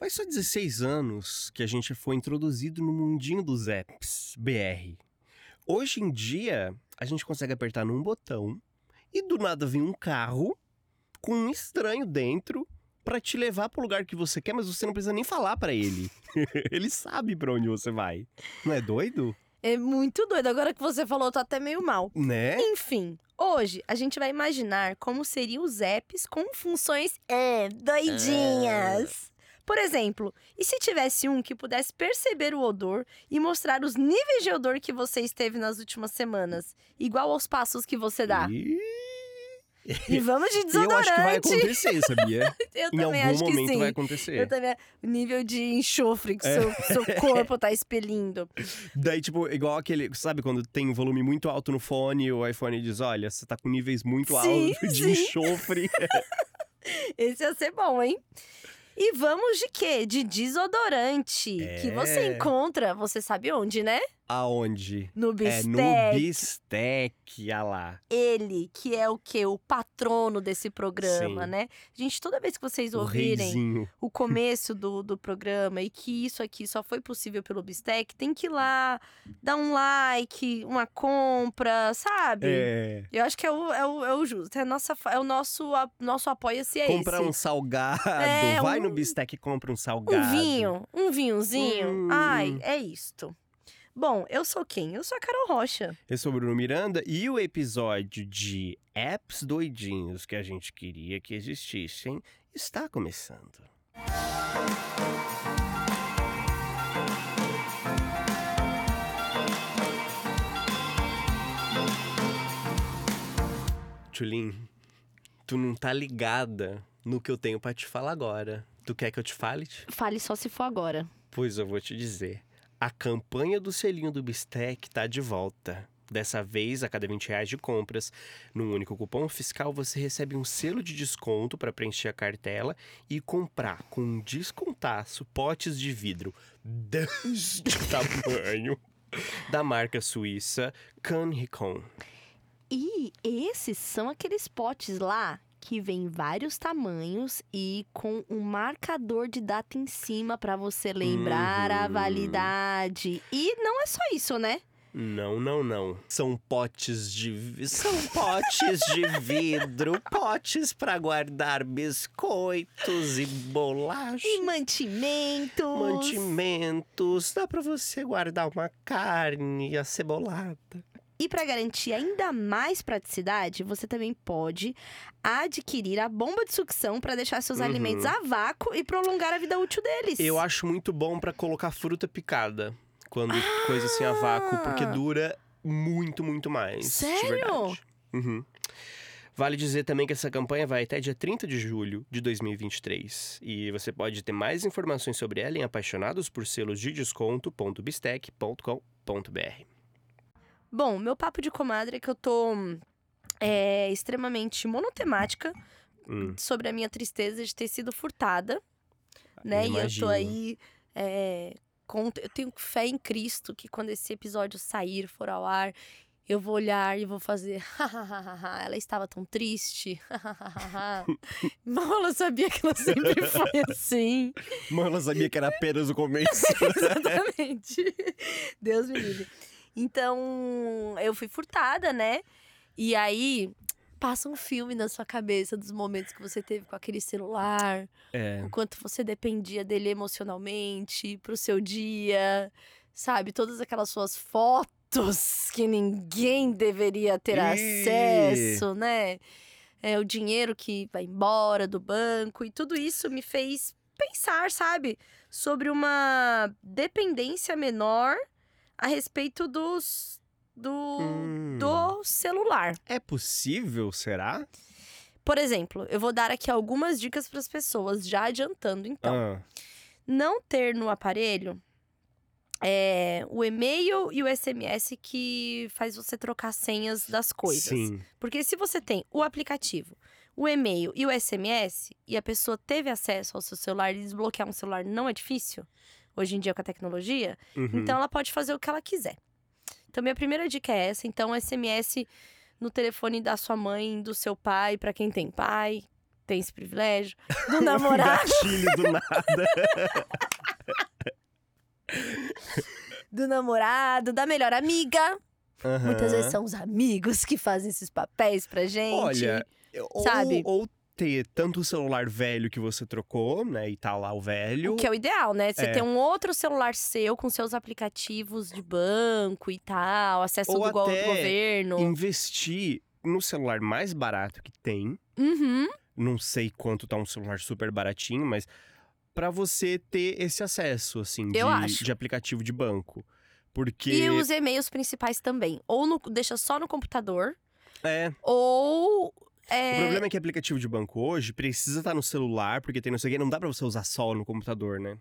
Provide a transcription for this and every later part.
Faz só 16 anos que a gente foi introduzido no mundinho dos apps BR. Hoje em dia, a gente consegue apertar num botão e do nada vem um carro com um estranho dentro para te levar pro lugar que você quer, mas você não precisa nem falar para ele. ele sabe para onde você vai. Não é doido? É muito doido. Agora que você falou, eu tô até meio mal. Né? Enfim, hoje a gente vai imaginar como seriam os apps com funções é, doidinhas. Por exemplo, e se tivesse um que pudesse perceber o odor e mostrar os níveis de odor que você esteve nas últimas semanas, igual aos passos que você dá? Ih, E vamos de Eu desodorante. acho que vai acontecer, sabia? Eu em também algum acho que momento vai acontecer. Eu também, o nível de enxofre que É. seu, seu corpo tá expelindo. Daí, tipo, igual aquele. Sabe quando tem um volume muito alto no fone e o iPhone diz: olha, você tá com níveis muito Sim, altos de sim. enxofre. Esse ia ser bom, hein? E vamos de quê? De desodorante. Que você É. encontra, você sabe onde, né? Aonde? No É Bistec. no Bistec, ah lá. Ele, que é o quê? O patrono desse programa, Sim. né? Gente, toda vez que vocês O ouvirem reizinho. o começo do, do programa e que isso aqui só foi possível pelo Bistec, tem que ir lá, dar um like, uma compra, sabe? É. Eu acho que é o, é o, é o justo. É, nossa, é o nosso, a- nosso apoia-se é Compra esse. um salgado. É, Vai um- no Bistec e compra um salgado. Um vinho, um vinhozinho. Hum. Ai, é isto. Bom, eu sou quem? Eu sou a Carol Rocha. Eu sou o Bruno Miranda e o episódio de apps doidinhos que a gente queria que existissem está começando. Tulin, tu não tá ligada no que eu tenho pra te falar agora. Tu quer que eu te fale? Fale só se for agora. Pois eu vou te dizer. A campanha do selinho do Bistec tá de volta. Dessa vez, a cada 20 reais de compras, num único cupom fiscal, você recebe um selo de desconto para preencher a cartela e comprar com um descontaço potes de vidro deste tamanho da marca suíça Canricon. E esses são aqueles potes lá que vem vários tamanhos e com um marcador de data em cima para você lembrar a Uhum. validade. E não é só isso, né? Não, não, não. São potes de. São potes de vidro, potes para guardar biscoitos e bolachas. E mantimentos. Mantimentos, dá pra você guardar uma carne acebolada. E para garantir ainda mais praticidade, você também pode adquirir a bomba de sucção para deixar seus Uhum. alimentos a vácuo e prolongar a vida útil deles. Eu acho muito bom pra colocar fruta picada quando coisa assim a vácuo, porque dura muito, muito mais. Sério? Uhum. Vale dizer também que essa campanha vai até dia 30 de julho de 2023. E você pode ter mais informações sobre ela em apaixonados por selos de desconto.bistec.com.br. Bom, meu papo de comadre é que eu tô é, extremamente monotemática Hum. sobre a minha tristeza de ter sido furtada, né? E eu tô aí. é, com- eu tenho fé em Cristo que quando esse episódio sair, for ao ar, eu vou olhar e vou fazer. ela estava tão triste. Mal ela sabia que ela sempre foi assim. Mano, ela sabia que era apenas o começo. Exatamente. Deus me livre. Então, eu fui furtada, né? E aí, passa um filme na sua cabeça dos momentos que você teve com aquele celular, é. o quanto você dependia dele emocionalmente pro seu dia, sabe? Todas aquelas suas fotos que ninguém deveria ter Ih. acesso, né? É, o dinheiro que vai embora do banco e tudo isso me fez pensar, sabe? Sobre uma dependência menor a respeito dos do, Hum. do celular. É possível, será? Por exemplo, eu vou dar aqui algumas dicas para as pessoas, já adiantando então. Ah, Não ter no aparelho é, o e-mail e o SMS que faz você trocar senhas das coisas. Sim. Porque se você tem o aplicativo, o e-mail e o SMS, e a pessoa teve acesso ao seu celular e desbloquear um celular não é difícil, hoje em dia com a tecnologia, Uhum. então ela pode fazer o que ela quiser. Então, minha primeira dica é essa. Então, SMS no telefone da sua mãe, do seu pai, para quem tem pai. tem esse privilégio, do namorado, Gatilho do nada. do namorado, da melhor amiga. Muitas Aham. vezes são os amigos que fazem esses papéis pra gente. Olha, ou, sabe? ou ter tanto o celular velho que você trocou, né? E tá lá o velho. O que é o ideal, né? Você É. ter um outro celular seu com seus aplicativos de banco e tal, acesso Ou do go- até governo. Investir no celular mais barato que tem. Uhum. Não sei quanto tá um celular super baratinho, mas pra você ter esse acesso, assim, de, de aplicativo de banco. Porque. E os e-mails principais também. Ou no- deixa só no computador, É. ou. É, O problema é que aplicativo de banco hoje precisa estar no celular, porque tem não sei o quê. Não dá pra você usar só no computador, né?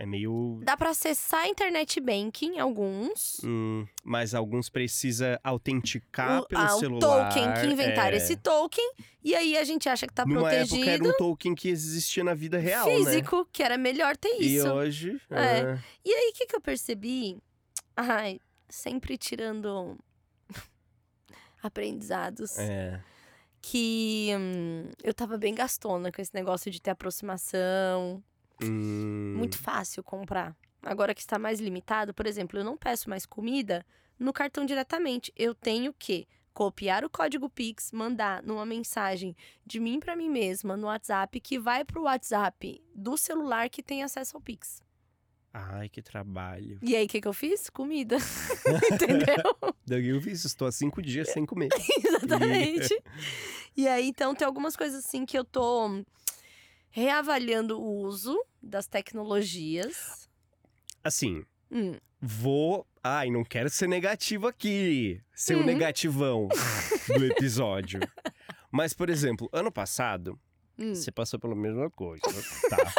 É meio. Dá pra acessar internet banking, alguns. Hum, mas alguns precisa autenticar o, pelo ah, o celular. token que inventaram é. esse token. E aí a gente acha que tá Numa protegido. época era um token que existia na vida real, né? físico, que era melhor ter E isso. hoje. É. é. E aí, o que, que eu percebi? Ai, sempre tirando aprendizados. É. Que hum, eu tava bem gastona com esse negócio de ter aproximação. Hum, Muito fácil comprar. Agora que está mais limitado, por exemplo, eu não peço mais comida no cartão diretamente. Eu tenho que copiar o código Pix, mandar numa mensagem de mim para mim mesma no WhatsApp, que vai pro WhatsApp do celular que tem acesso ao Pix. Ai, que trabalho. E aí, o que, que eu fiz? Comida. Entendeu? Daí eu vi isso, estou há cinco dias sem comer. Exatamente. E aí, então, tem algumas coisas assim que eu tô reavaliando o uso das tecnologias. Assim, Hum, vou. Ai, não quero ser negativo aqui. Ser o Hum. negativão do episódio. Mas, por exemplo, ano passado, hum. você passou pela mesma coisa. Tá.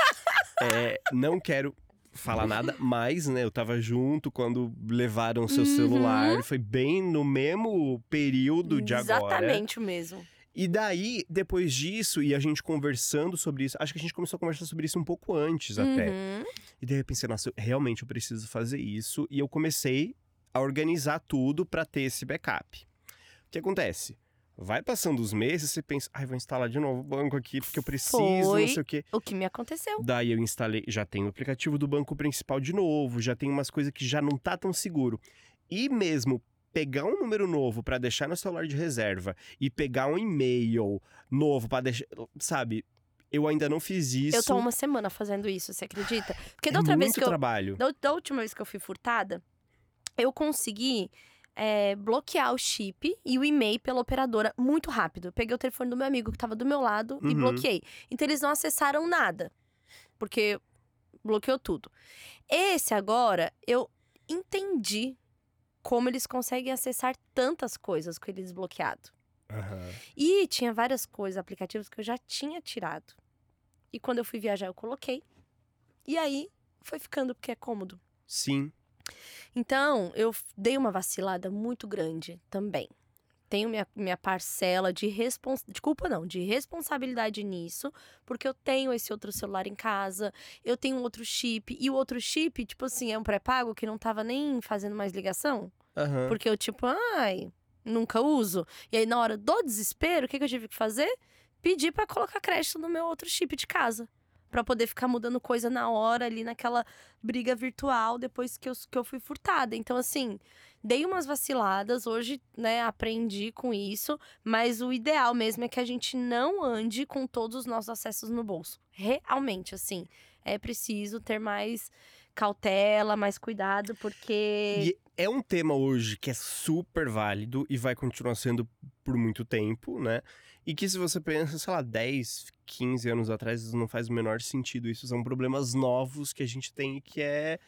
É, não quero falar nada, mas, né, eu tava junto quando levaram seu Uhum. celular. Foi bem no mesmo período de agora. Exatamente o mesmo. E daí, depois disso, e a gente conversando sobre isso, acho que a gente começou a conversar sobre isso um pouco antes até. Uhum. E daí eu pensei, nossa, realmente eu preciso fazer isso. E eu comecei a organizar tudo pra ter esse backup. O que acontece? Vai passando os meses, você pensa, ai, vou instalar de novo o banco aqui, porque eu preciso, Foi. não sei o quê. O que me aconteceu. Daí eu instalei, já tenho o aplicativo do banco principal de novo, já tem umas coisas que já não tá tão seguro. E mesmo pegar um número novo pra deixar no celular de reserva e pegar um e-mail novo pra deixar, sabe? Eu ainda não fiz isso. Eu tô uma semana fazendo isso, você acredita? Porque é da outra vez que eu. trabalho. Da, da última vez que eu fui furtada, eu consegui é, bloquear o chip e o e-mail pela operadora muito rápido. Eu peguei o telefone do meu amigo que tava do meu lado e Uhum. bloqueei. Então eles não acessaram nada. Porque bloqueou tudo. Esse agora, eu entendi como eles conseguem acessar tantas coisas com eles bloqueados. Aham. E tinha várias coisas, aplicativos que eu já tinha tirado. E quando eu fui viajar, eu coloquei. E aí foi ficando porque é cômodo. Sim. Então, eu dei uma vacilada muito grande também. Tenho minha, minha parcela de respons... de culpa não, de responsabilidade nisso, porque eu tenho esse outro celular em casa, eu tenho um outro chip, e o outro chip, tipo assim, é um pré-pago que não tava nem fazendo mais ligação. Aham. Porque eu, tipo, ai, nunca uso. E aí, na hora do desespero, o que, que eu tive que fazer? Pedir pra colocar crédito no meu outro chip de casa. Pra poder ficar mudando coisa na hora ali naquela briga virtual depois que eu, que eu fui furtada. Então, assim, dei umas vaciladas. Hoje, né, aprendi com isso. Mas o ideal mesmo é que a gente não ande com todos os nossos acessos no bolso. Realmente, assim, é preciso ter mais cautela, mais cuidado, porque. E é um tema hoje que é super válido e vai continuar sendo por muito tempo, né? E que se você pensa, sei lá, 10, 15 anos atrás, não faz o menor sentido. Isso são problemas novos que a gente tem e que é,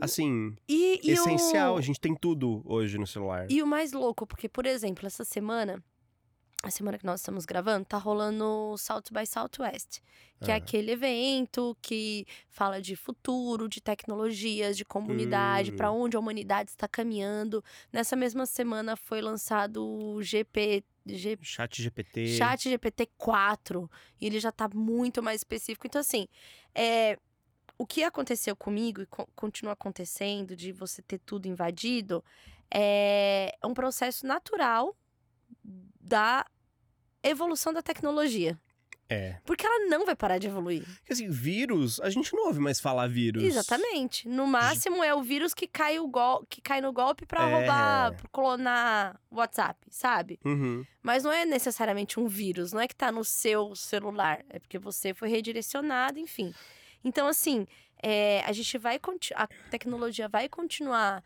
assim, E, e essencial. O... A gente tem tudo hoje no celular. E o mais louco, porque, por exemplo, essa semana, a semana que nós estamos gravando, tá rolando o South by Southwest, que é Ah. aquele evento que fala de futuro, de tecnologias, de comunidade, Hum. pra onde a humanidade está caminhando. Nessa mesma semana foi lançado o GP. G- Chat GPT. Chat GPT 4 e ele já tá muito mais específico. Então, assim, é, o que aconteceu comigo e co- continua acontecendo de você ter tudo invadido é um processo natural da evolução da tecnologia. É. Porque ela não vai parar de evoluir. Porque assim, vírus, a gente não ouve mais falar vírus. Exatamente. No máximo é o vírus que cai, o gol... que cai no golpe pra É. roubar, pra clonar o WhatsApp, sabe? Uhum. Mas não é necessariamente um vírus, não é que tá no seu celular, é porque você foi redirecionado, enfim. Então, assim, é, a gente vai. A tecnologia vai continuar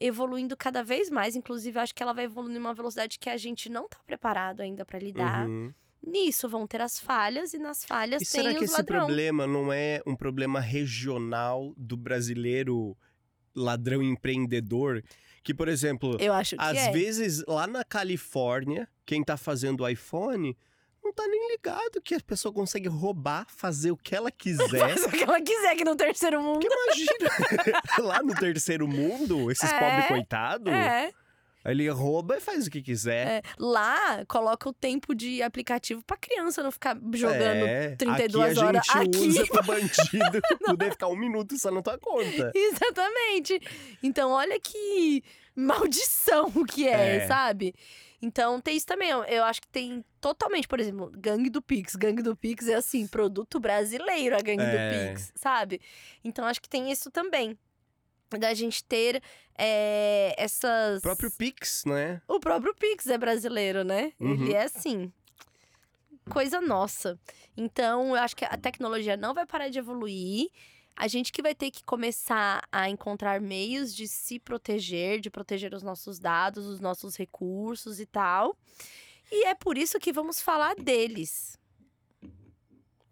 evoluindo cada vez mais. Inclusive, acho que ela vai evoluir numa velocidade que a gente não tá preparado ainda pra lidar. Uhum. Nisso vão ter as falhas, e nas falhas E tem será que esse ladrão. problema não é um problema regional do brasileiro ladrão empreendedor? Que, por exemplo, Eu acho que às é. vezes lá na Califórnia, quem tá fazendo o iPhone não tá nem ligado que a pessoa consegue roubar, fazer o que ela quiser. Faz o que ela quiser aqui no terceiro mundo. Porque imagina, lá no terceiro mundo, esses É, pobres coitados, É, ele rouba e faz o que quiser. é. Lá, coloca o tempo de aplicativo pra criança não ficar jogando é, 32 aqui a horas. gente Aqui- usa pro bandido poder ficar um minuto só na tua conta. Exatamente. Então, olha que maldição que é, É. sabe? Então, tem isso também. Eu, acho que tem totalmente, por exemplo, Gangue do Pix. Gangue do Pix é assim, produto brasileiro, a Gangue É. do Pix, sabe? Então, acho que tem isso também. Da gente ter é, essas. O próprio Pix, né? O próprio Pix é brasileiro, né? Uhum. Ele é assim. Coisa nossa. Então, eu acho que a tecnologia não vai parar de evoluir. A gente que vai ter que começar a encontrar meios de se proteger, de proteger os nossos dados, os nossos recursos e tal. E é por isso que vamos falar deles.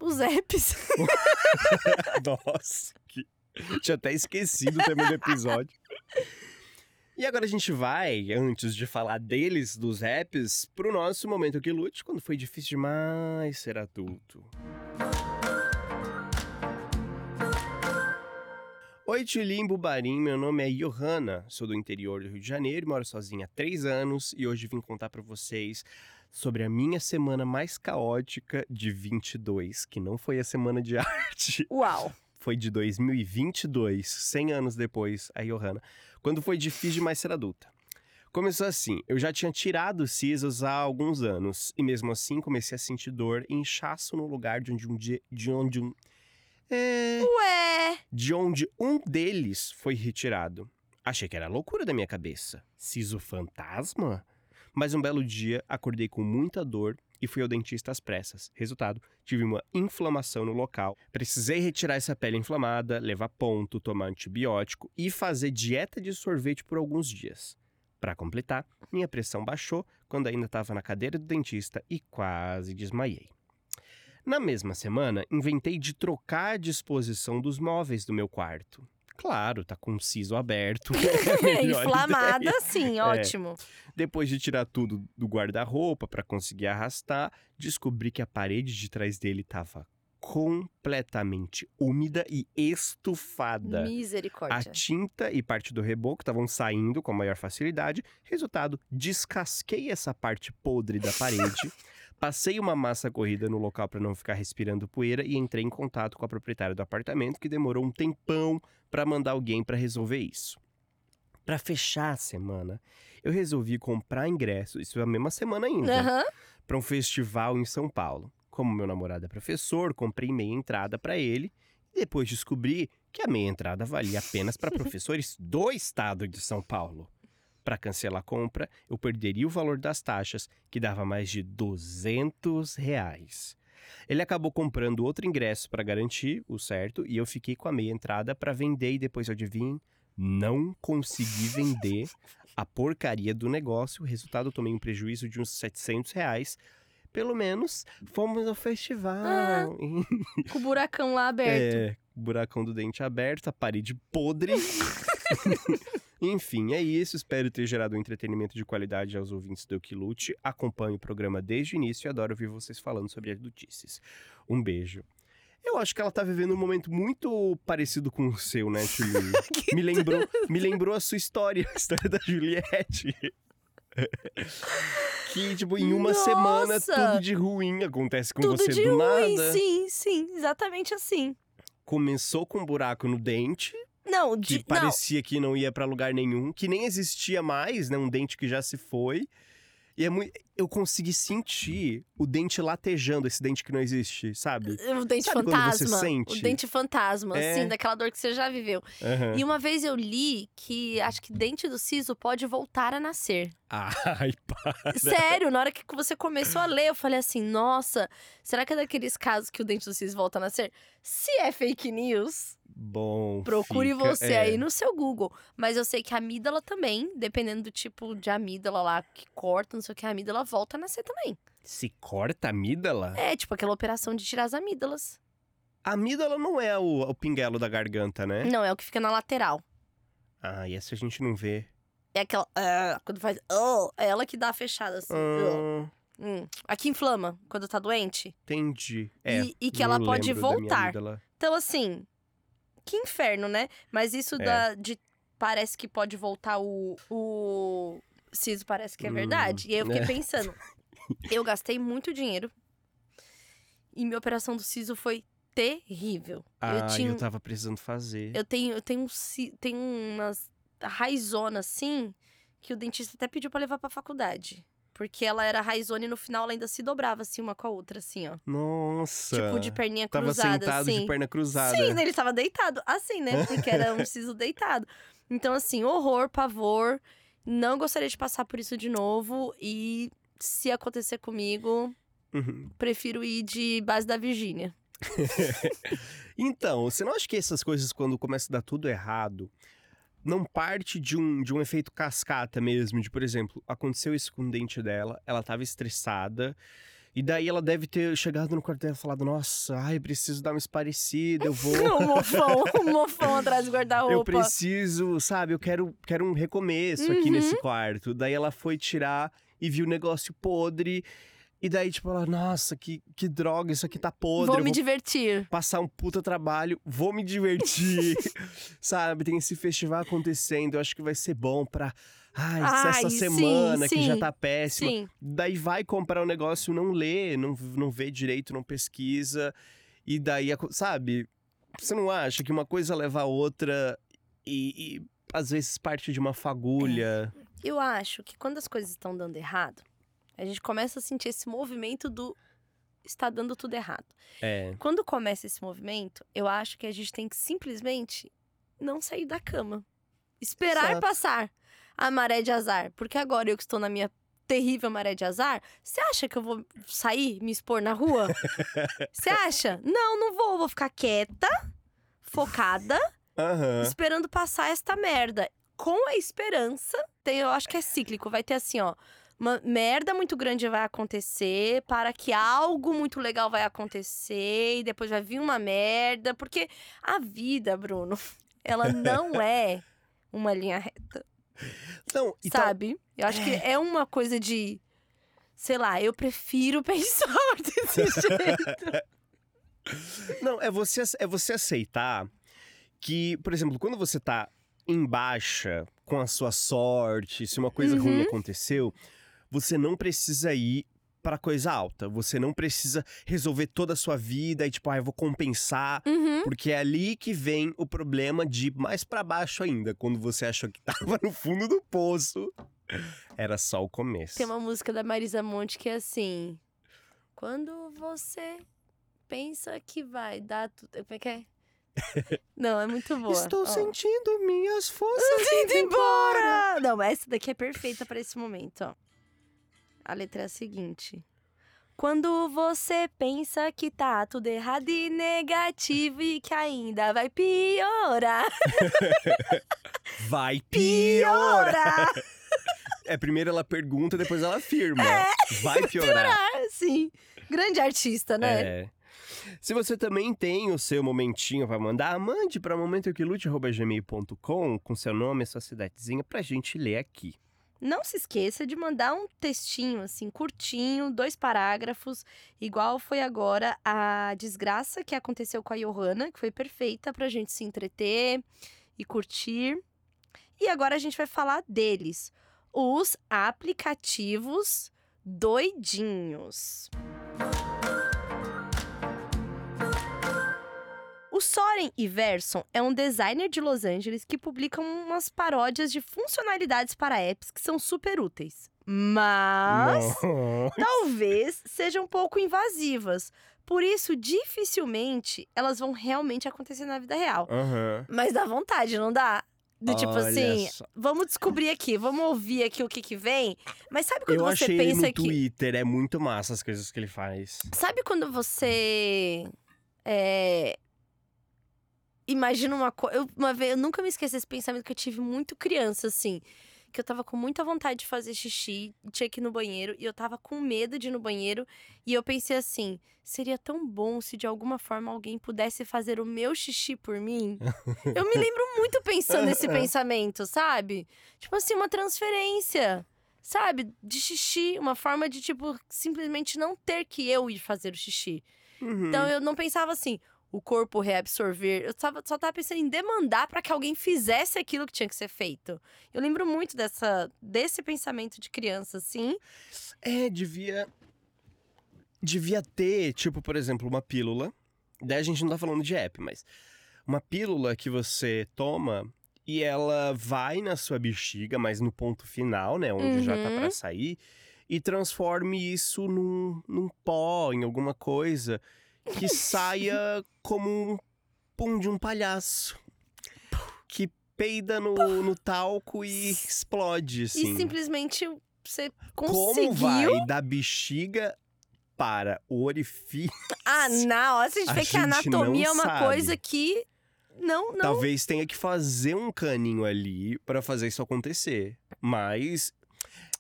Os apps. Nossa, que... tinha até esquecido o tema do episódio. E agora a gente vai, antes de falar deles, dos apps, pro nosso momento que lute, quando foi difícil demais ser adulto. Oi, Tulim Bubarim, meu nome é Johanna, sou do interior do Rio de Janeiro, moro sozinha há três anos e hoje vim contar pra vocês sobre a minha semana mais caótica de 22, que não foi a semana de arte, Uau! foi de 2022, 100 anos depois, a Johanna, quando foi difícil demais ser adulta. Começou assim, eu já tinha tirado sisos há alguns anos, e mesmo assim comecei a sentir dor e inchaço no lugar de onde um dia, de onde um... É, Ué! de onde um deles foi retirado. Achei que era loucura da minha cabeça. Siso fantasma? Mas um belo dia acordei com muita dor e fui ao dentista às pressas. Resultado, tive uma inflamação no local. Precisei retirar essa pele inflamada, levar ponto, tomar antibiótico e fazer dieta de sorvete por alguns dias. Para completar, minha pressão baixou quando ainda estava na cadeira do dentista e quase desmaiei. Na mesma semana, inventei de trocar a disposição dos móveis do meu quarto. Claro, tá com o siso aberto. é a Inflamada, ideia. sim, ótimo. Depois de tirar tudo do guarda-roupa para conseguir arrastar, descobri que a parede de trás dele estava completamente úmida e estufada. A Misericórdia. tinta e parte do reboco estavam saindo com maior facilidade. Resultado, descasquei essa parte podre da parede, passei uma massa corrida no local para não ficar respirando poeira e entrei em contato com a proprietária do apartamento, que demorou um tempão para mandar alguém para resolver isso. Para fechar a semana, eu resolvi comprar ingresso, isso é a mesma semana ainda, Aham. para um festival em São Paulo. Como meu namorado é professor, comprei meia entrada para ele e depois descobri que a meia entrada valia apenas para professores do estado de São Paulo. Para cancelar a compra, eu perderia o valor das taxas, que dava mais de 200 reais. Ele acabou comprando outro ingresso para garantir o certo e eu fiquei com a meia entrada para vender e depois adivinhem, não consegui vender a porcaria do negócio. O resultado, eu tomei um prejuízo de uns 700 reais. Pelo menos fomos ao festival. Ah, Com o buracão lá aberto. É, buracão do dente aberto, a parede podre. Enfim, é isso. Espero ter gerado um entretenimento de qualidade aos ouvintes do Quilute. Acompanho o programa desde o início e adoro ouvir vocês falando sobre adultices. Um beijo. Eu acho que ela tá vivendo um momento muito parecido com o seu, né, Julie? me lembrou, me lembrou a sua história, a história da Juliette. que, tipo, em uma semana Nossa! tudo de ruim acontece com Tudo você de do ruim, nada. sim, sim, exatamente assim. Começou com um buraco no dente, Não, que de, não, parecia que não ia pra lugar nenhum, que nem existia mais, né? Um dente que já se foi. E é muito. Eu consegui sentir o dente latejando, esse dente que não existe, sabe? O dente Sabe fantasma. O dente fantasma, É. assim, daquela dor que você já viveu. Aham. E uma vez eu li que acho que dente do siso pode voltar a nascer. Ai, para. Sério, na hora que você começou a ler, eu falei assim: nossa, será que é daqueles casos que o dente do siso volta a nascer? Se é fake news, Bom. procure fica- você é. aí no seu Google. Mas eu sei que a amígdala também, dependendo do tipo de amígdala lá que corta, não sei o que, a amígdala volta a nascer também. Se corta a amígdala? É, tipo aquela operação de tirar as amígdalas. A amígdala não é o, o pinguelo da garganta, né? Não, é o que fica na lateral. Ah, e essa a gente não vê. É aquela. ah, quando faz. oh, é ela que dá a fechada assim. Ah, Hum. Aqui inflama quando tá doente. entendi. É, e, e que ela pode voltar. Então, assim. Que inferno, né? Mas isso É. da, de. Parece que pode voltar o. O. Siso parece que é Hum, verdade. E aí eu fiquei é. pensando. Eu gastei muito dinheiro. E minha operação do siso foi terrível. Ah, eu tinha. tava precisando fazer. Eu tenho, eu tenho, um tenho umas raizonas assim que o dentista até pediu pra levar pra faculdade. Porque ela era raizona e no final ela ainda se dobrava assim uma com a outra, assim, ó. Nossa. Tipo de perninha Tava cruzada, sentado assim. de perna cruzada. Sim, ele tava deitado, assim, né? Porque era um siso deitado. Então, assim, horror, pavor. Não gostaria de passar por isso de novo. E se acontecer comigo, Uhum. prefiro ir de base da Virgínia. Então, você não acha que essas coisas, quando começa a dar tudo errado, não parte de um, de um efeito cascata mesmo? De, por exemplo, aconteceu isso com o dente dela, ela tava estressada, e daí ela deve ter chegado no quarto dela e falado: Nossa, ai, preciso dar uma esparecida, eu vou. um mofão, um mofão atrás do Eu guarda-roupa. preciso, sabe, eu quero, quero um recomeço aqui Uhum. nesse quarto. Daí ela foi tirar e viu o negócio podre. E daí, tipo, ela, nossa, que, que droga, isso aqui tá podre. Vou eu me vou divertir. passar um puta trabalho, vou me divertir. sabe, tem esse festival acontecendo, eu acho que vai ser bom pra. Ai, Ai, essa sim, semana que já sim, tá péssima. Sim. Daí vai comprar o negócio, não lê, não, não vê direito, não pesquisa. E daí, sabe? Você não acha que uma coisa leva a outra e, e às vezes parte de uma fagulha? Eu acho que quando as coisas estão dando errado, a gente começa a sentir esse movimento do está dando tudo errado. É. Quando começa esse movimento, eu acho que a gente tem que simplesmente não sair da cama. Esperar Exato. passar a maré de azar. Porque agora eu que estou na minha terrível maré de azar, você acha que eu vou sair, me expor na rua? Você acha? Não, não vou. Vou ficar quieta, focada, Aham. esperando passar esta merda. Com a esperança, tem, eu acho que é cíclico, vai ter assim, ó. Uma merda muito grande vai acontecer para que algo muito legal vai acontecer e depois vai vir uma merda, porque a vida, Bruno, ela não é uma linha reta, Não, tal- sabe? Eu acho que é uma coisa de sei lá, eu prefiro pensar desse jeito. Não, é você, é você aceitar que, por exemplo, quando você tá em baixa com a sua sorte, se uma coisa ruim Uhum. aconteceu, você não precisa ir pra coisa alta. Você não precisa resolver toda a sua vida e tipo, ah, eu vou compensar, Uhum. porque é ali que vem o problema de mais pra baixo ainda, quando você achou que tava no fundo do poço. Era só o começo. Tem uma música da Marisa Monte que é assim: Quando você pensa que vai dar tudo. Como é que é? Não, é muito boa. Estou Ó. sentindo minhas forças indo embora. embora! Não, essa daqui é perfeita para esse momento, ó. A letra é a seguinte. Quando você pensa que tá tudo errado e negativo e que ainda vai piorar. Vai piorar. Piorar! É, primeiro ela pergunta, depois ela afirma. É. Vai piorar. Sim. Grande artista, né? É. Se você também tem o seu momentinho pra mandar, mande para momentoquilute.gmail.com com seu nome e sua cidadezinha pra gente ler aqui. Não se esqueça de mandar um textinho, assim, curtinho, dois parágrafos, igual foi agora a desgraça que aconteceu com a Johanna, que foi perfeita pra gente se entreter e curtir. E agora a gente vai falar deles, os aplicativos doidinhos. O Soren Iverson é um designer de Los Angeles que publica umas paródias de funcionalidades para apps que são super úteis. Mas Não. talvez sejam um pouco invasivas. Por isso, dificilmente elas vão realmente acontecer na vida real. Aham. Mas dá vontade, não dá? Do tipo Olha assim, só. vamos descobrir aqui, vamos ouvir aqui o que que vem. Mas sabe quando Eu você achei ele pensa no que. Twitter, é muito massa as coisas que ele faz. Sabe quando você. É, imagina uma coisa. Eu, uma vez, eu nunca me esqueço desse pensamento que eu tive muito criança, assim. Que eu tava com muita vontade de fazer xixi, tinha que ir no banheiro, e eu tava com medo de ir no banheiro. E eu pensei assim: seria tão bom se de alguma forma alguém pudesse fazer o meu xixi por mim. eu me lembro muito pensando nesse pensamento, sabe? Tipo assim, uma transferência. Sabe? De xixi, uma forma de, tipo, simplesmente não ter que eu ir fazer o xixi. Uhum. Então eu não pensava assim, o corpo reabsorver. Eu tava, só tava pensando em demandar para que alguém fizesse aquilo que tinha que ser feito. Eu lembro muito dessa, desse pensamento de criança, assim. É, devia. Devia ter, tipo, por exemplo, uma pílula. Daí a gente não tá falando de app, mas. Uma pílula que você toma e ela vai na sua bexiga, mas no ponto final, né? Onde já tá Uhum. pra sair. E transforme isso num, num pó, em alguma coisa que saia como um pum de um palhaço. Que peida no, no talco e explode, assim. E simplesmente você Como conseguiu. vai da bexiga para o orifício? Ah, não. A gente A vê que a gente anatomia é uma sabe. coisa que. Não, não. Talvez tenha que fazer um caninho ali para fazer isso acontecer. Mas.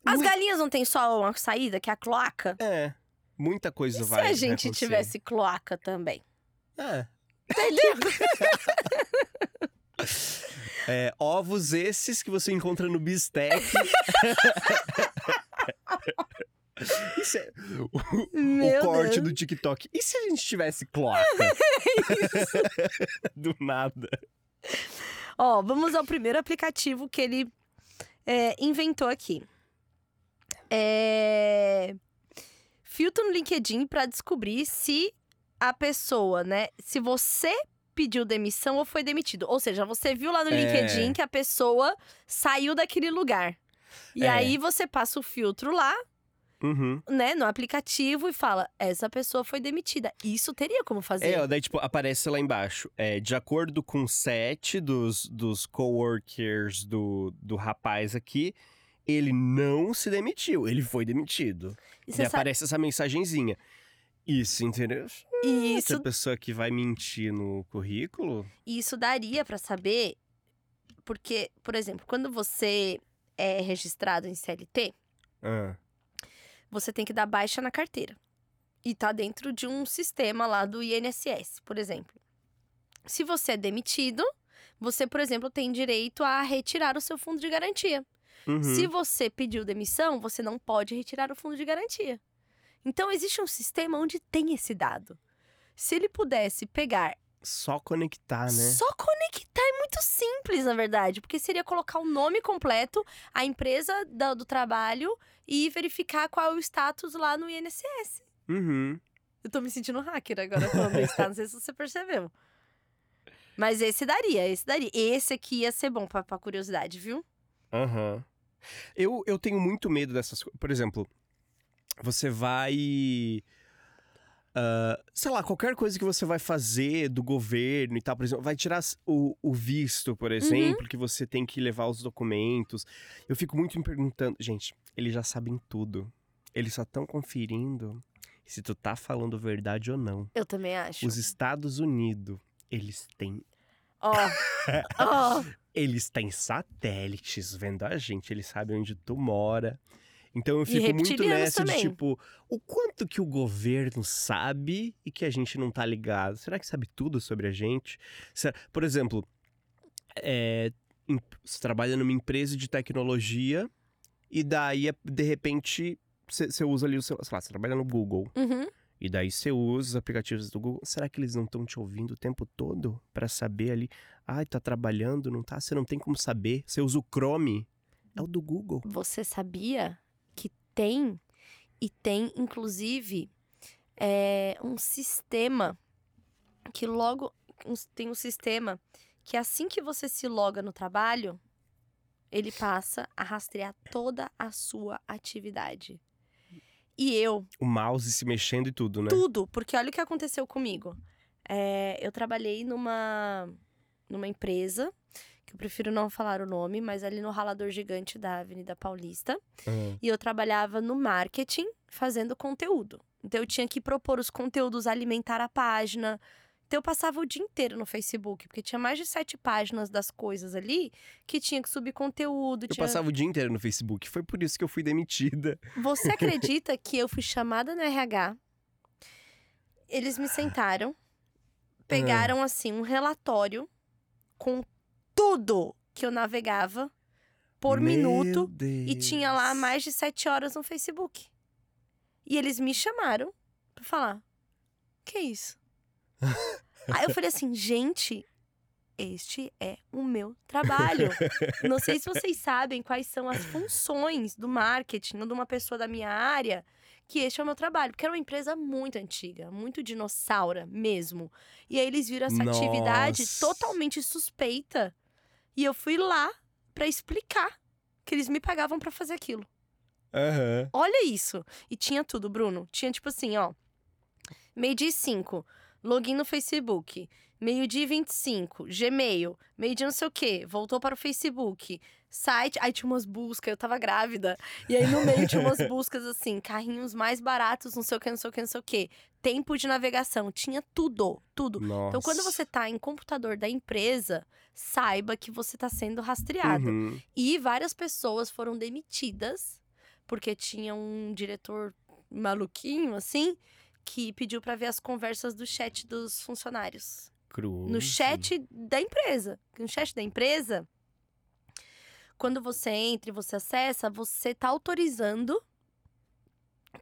As galinhas não têm só uma saída, que é a cloaca? É. Muita coisa E se vai. a gente acontecer. tivesse cloaca também? É. Entendeu? É, ovos esses que você encontra no bistec. Isso é o, Meu o corte Deus. do TikTok. E se a gente tivesse cloaca? do nada. Ó, vamos ao primeiro aplicativo que ele é, inventou aqui. É... Filtro no LinkedIn para descobrir se a pessoa, né? Se você pediu demissão ou foi demitido. Ou seja, você viu lá no É. LinkedIn que a pessoa saiu daquele lugar. E É. aí você passa o filtro lá, Uhum. né, no aplicativo e fala: essa pessoa foi demitida. Isso teria como fazer. É, ó, daí, tipo, aparece lá embaixo. É, de acordo com sete dos, dos coworkers do, do rapaz aqui, ele não se demitiu, ele foi demitido. E você sabe aparece essa mensagenzinha. Isso, entendeu? isso Essa pessoa que vai mentir no currículo. E isso daria pra saber, porque, por exemplo, quando você é registrado em CLT, Ah, você tem que dar baixa na carteira. E tá dentro de um sistema lá do INSS, por exemplo. Se você é demitido, você, por exemplo, tem direito a retirar o seu fundo de garantia. Uhum. Se você pediu demissão, você não pode retirar o fundo de garantia. Então, existe um sistema onde tem esse dado. Se ele pudesse pegar Só conectar, né? Só conectar é muito simples, na verdade, porque seria colocar o nome completo, a empresa da- do, trabalho e verificar qual é o status lá no INSS. Uhum. Eu tô me sentindo hacker agora falando isso, tá? Não sei se você percebeu. Mas esse daria, esse daria. Esse aqui ia ser bom pra, pra curiosidade, viu? Aham. Eu, eu tenho muito medo dessas coisas. Por exemplo, você vai. ah, sei lá, qualquer coisa que você vai fazer do governo e tal, por exemplo, vai tirar o, o visto, por exemplo, que você tem que levar os documentos. Eu fico muito me perguntando, gente, eles já sabem tudo. Eles só estão conferindo se tu tá falando verdade ou não. Eu também acho. Os Estados Unidos, eles têm Ó, ó. Eles têm satélites vendo a gente, eles sabem onde tu mora. Então eu fico muito nessa de também. tipo, o quanto que o governo sabe e que a gente não tá ligado? Será que sabe tudo sobre a gente? Será- Por exemplo, é, você trabalha numa empresa de tecnologia e daí, de repente, você você usa ali o seu. Sei lá, você trabalha no Google. Uhum. E daí você usa os aplicativos do Google. Será que eles não estão te ouvindo o tempo todo pra saber ali? Ai, tá trabalhando, não tá? Você não tem como saber. Você usa o Chrome. É o do Google. Você sabia que tem, e tem inclusive é, um sistema que logo. tem um sistema que assim que você se loga no trabalho, ele passa a rastrear toda a sua atividade. E eu, O mouse se mexendo e tudo, né? tudo, porque olha o que aconteceu comigo. É, eu trabalhei numa, numa empresa, que eu prefiro não falar o nome, mas ali no ralador gigante da Avenida Paulista. Ah, E eu trabalhava no marketing, fazendo conteúdo. Então eu tinha que propor os conteúdos, alimentar a página. Então eu passava o dia inteiro no Facebook, porque tinha mais de sete páginas das coisas ali que tinha que subir conteúdo. Eu tinha... passava o dia inteiro no Facebook. Foi por isso que eu fui demitida. Você acredita que eu fui chamada no RH? Eles me sentaram, pegaram assim um relatório com tudo que eu navegava por Meu minuto Deus. e tinha lá mais de sete horas no Facebook. E eles me chamaram pra falar: que é isso? Aí eu falei assim, gente, este é o meu trabalho. Não sei se vocês sabem quais são as funções do marketing ou de uma pessoa da minha área, que este é o meu trabalho. Porque era uma empresa muito antiga, muito dinossauro mesmo. E aí eles viram essa atividade Nossa. totalmente suspeita. E eu fui lá pra explicar que eles me pagavam pra fazer aquilo. Aham. Olha isso. E tinha tudo, Bruno. Tinha tipo assim, ó. Meio-dia e 5, login no Facebook. Meio-dia e 25, Gmail. Meio-dia não sei o quê, voltou para o Facebook. Site, aí tinha umas buscas, eu tava grávida. E aí no meio tinha umas buscas assim, carrinhos mais baratos, não sei o que, não sei o que, não sei o que. Tempo de navegação, tinha tudo, tudo. Nossa. Então quando você tá em computador da empresa, saiba que você tá sendo rastreado. Uhum. E várias pessoas foram demitidas porque tinha um diretor maluquinho, assim, que pediu pra ver as conversas do chat dos funcionários. Cruz. No chat da empresa. No chat da empresa, quando você entra e você acessa, você tá autorizando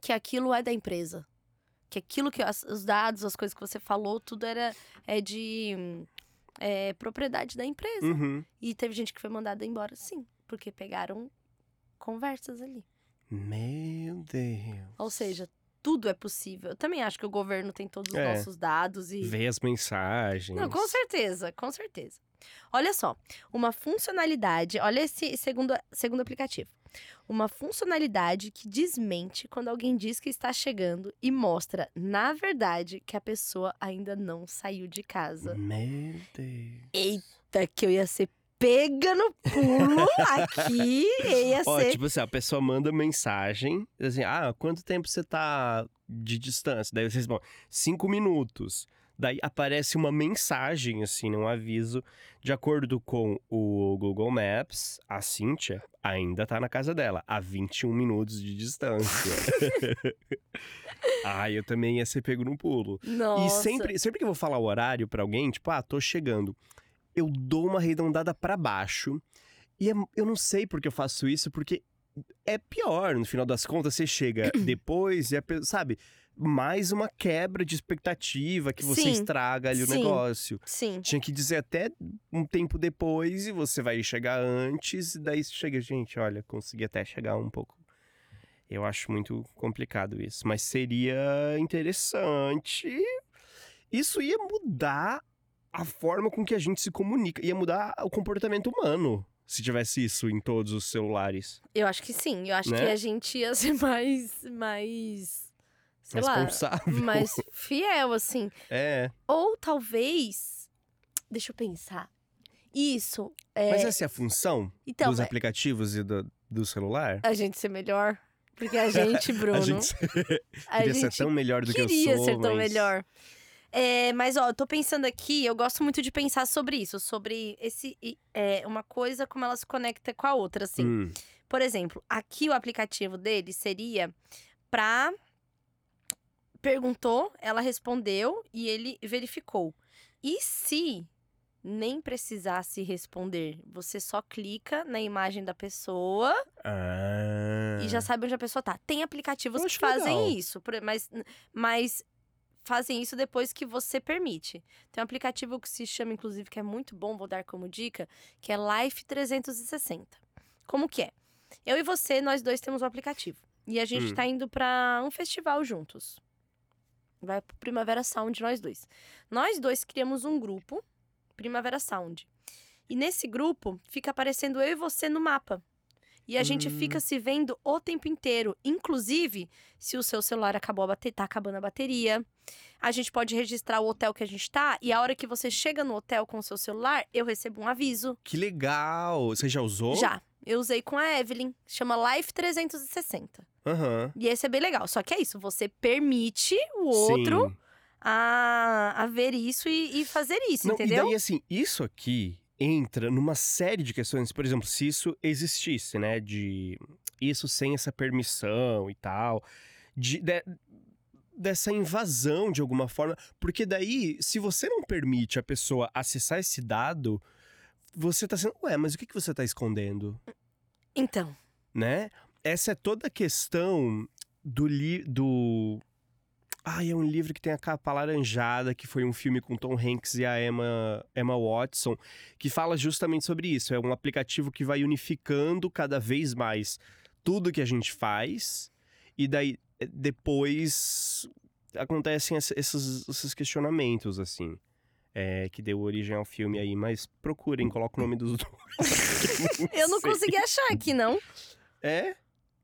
que aquilo é da empresa. Que aquilo que as- os dados, as coisas que você falou, tudo era é de é, propriedade da empresa. Uhum. E teve gente que foi mandada embora, sim, porque pegaram conversas ali. Meu Deus. Ou seja, tudo é possível. Eu também acho que o governo tem todos os É. nossos dados e. Ver as mensagens. Não, com certeza, com certeza. Olha só, uma funcionalidade, olha esse segundo, segundo aplicativo. Uma funcionalidade que desmente quando alguém diz que está chegando e mostra, na verdade, que a pessoa ainda não saiu de casa. Meu Deus. Eita, que eu ia ser pega no pulo aqui, ia Ó, ser. tipo assim, a pessoa manda mensagem, assim, ah, quanto tempo você tá de distância? Daí você responde, cinco minutos. Daí aparece uma mensagem, assim, um aviso, de acordo com o Google Maps, a Cíntia ainda tá na casa dela, a 21 minutos de distância. ah, eu também ia ser pego no pulo. Nossa. E sempre, sempre que eu vou falar o horário pra alguém, tipo, ah, tô chegando, eu dou uma arredondada pra baixo. E é- eu não sei por que eu faço isso, porque é pior, no final das contas, você chega depois e, pe- sabe, mais uma quebra de expectativa que você Sim, estraga ali o sim. negócio. Sim. Tinha que dizer até um tempo depois e você vai chegar antes, e daí chega, gente, olha, consegui até chegar um pouco. Eu acho muito complicado isso, mas seria interessante. Isso ia mudar a forma com que a gente se comunica, ia mudar o comportamento humano se tivesse isso em todos os celulares. Eu acho que sim. Eu acho Né? que a gente ia ser mais. mais. sei lá. Responsável. Mais fiel, assim. É, Ou talvez. Deixa eu pensar. Isso. É, mas essa é a função então, dos é, aplicativos e do, do celular? a gente ser melhor. Porque a gente, Bruno. A gente a queria gente ser tão melhor do que eu sou, queria ser tão mas- melhor. É, mas, ó, eu tô pensando aqui, eu gosto muito de pensar sobre isso, sobre esse. É, uma coisa, como ela se conecta com a outra, assim. Hum, Por exemplo, aqui o aplicativo dele seria pra. Perguntou, ela respondeu e ele verificou. E se nem precisasse responder, você só clica na imagem da pessoa Ah. e já sabe onde a pessoa tá. Tem aplicativos que fazem legal. isso, mas, mas fazem isso depois que você permite. Tem um aplicativo que se chama, inclusive, que é muito bom, vou dar como dica, que é Life 360. Como que é? Eu e você, nós dois temos um aplicativo. E a gente Hum. tá indo pra um festival juntos. vai pro Primavera Sound nós dois. Nós dois criamos um grupo, Primavera Sound. E nesse grupo fica aparecendo eu e você no mapa. E a gente Hum. fica se vendo o tempo inteiro. Inclusive, se o seu celular acabou a bater, tá acabando a bateria. A gente pode registrar o hotel que a gente tá. E a hora que você chega no hotel com o seu celular, eu recebo um aviso. Que legal! Você já usou? Já. Eu usei com a Evelyn. Chama Life 360. Aham. E esse é bem legal. Só que é isso, você permite o outro Sim. a, a ver isso e, e fazer isso, Não, entendeu? E daí, assim, isso aqui entra numa série de questões. Por exemplo, se isso existisse, né? De isso sem essa permissão e tal. De, de- dessa invasão de alguma forma. Porque daí, se você não permite a pessoa acessar esse dado, você tá sendo. Ué, mas o que, que você tá escondendo? Então, né? Essa é toda a questão do li do Ai, é um livro que tem a capa laranjada, que foi um filme com Tom Hanks e a Emma, Emma Watson, que fala justamente sobre isso. É um aplicativo que vai unificando cada vez mais tudo que a gente faz, e daí eh, depois acontecem ess- esses, esses questionamentos, assim. é, que deu origem ao filme aí, mas procurem, coloca o nome dos dois. eu não sei. consegui achar aqui, não. É?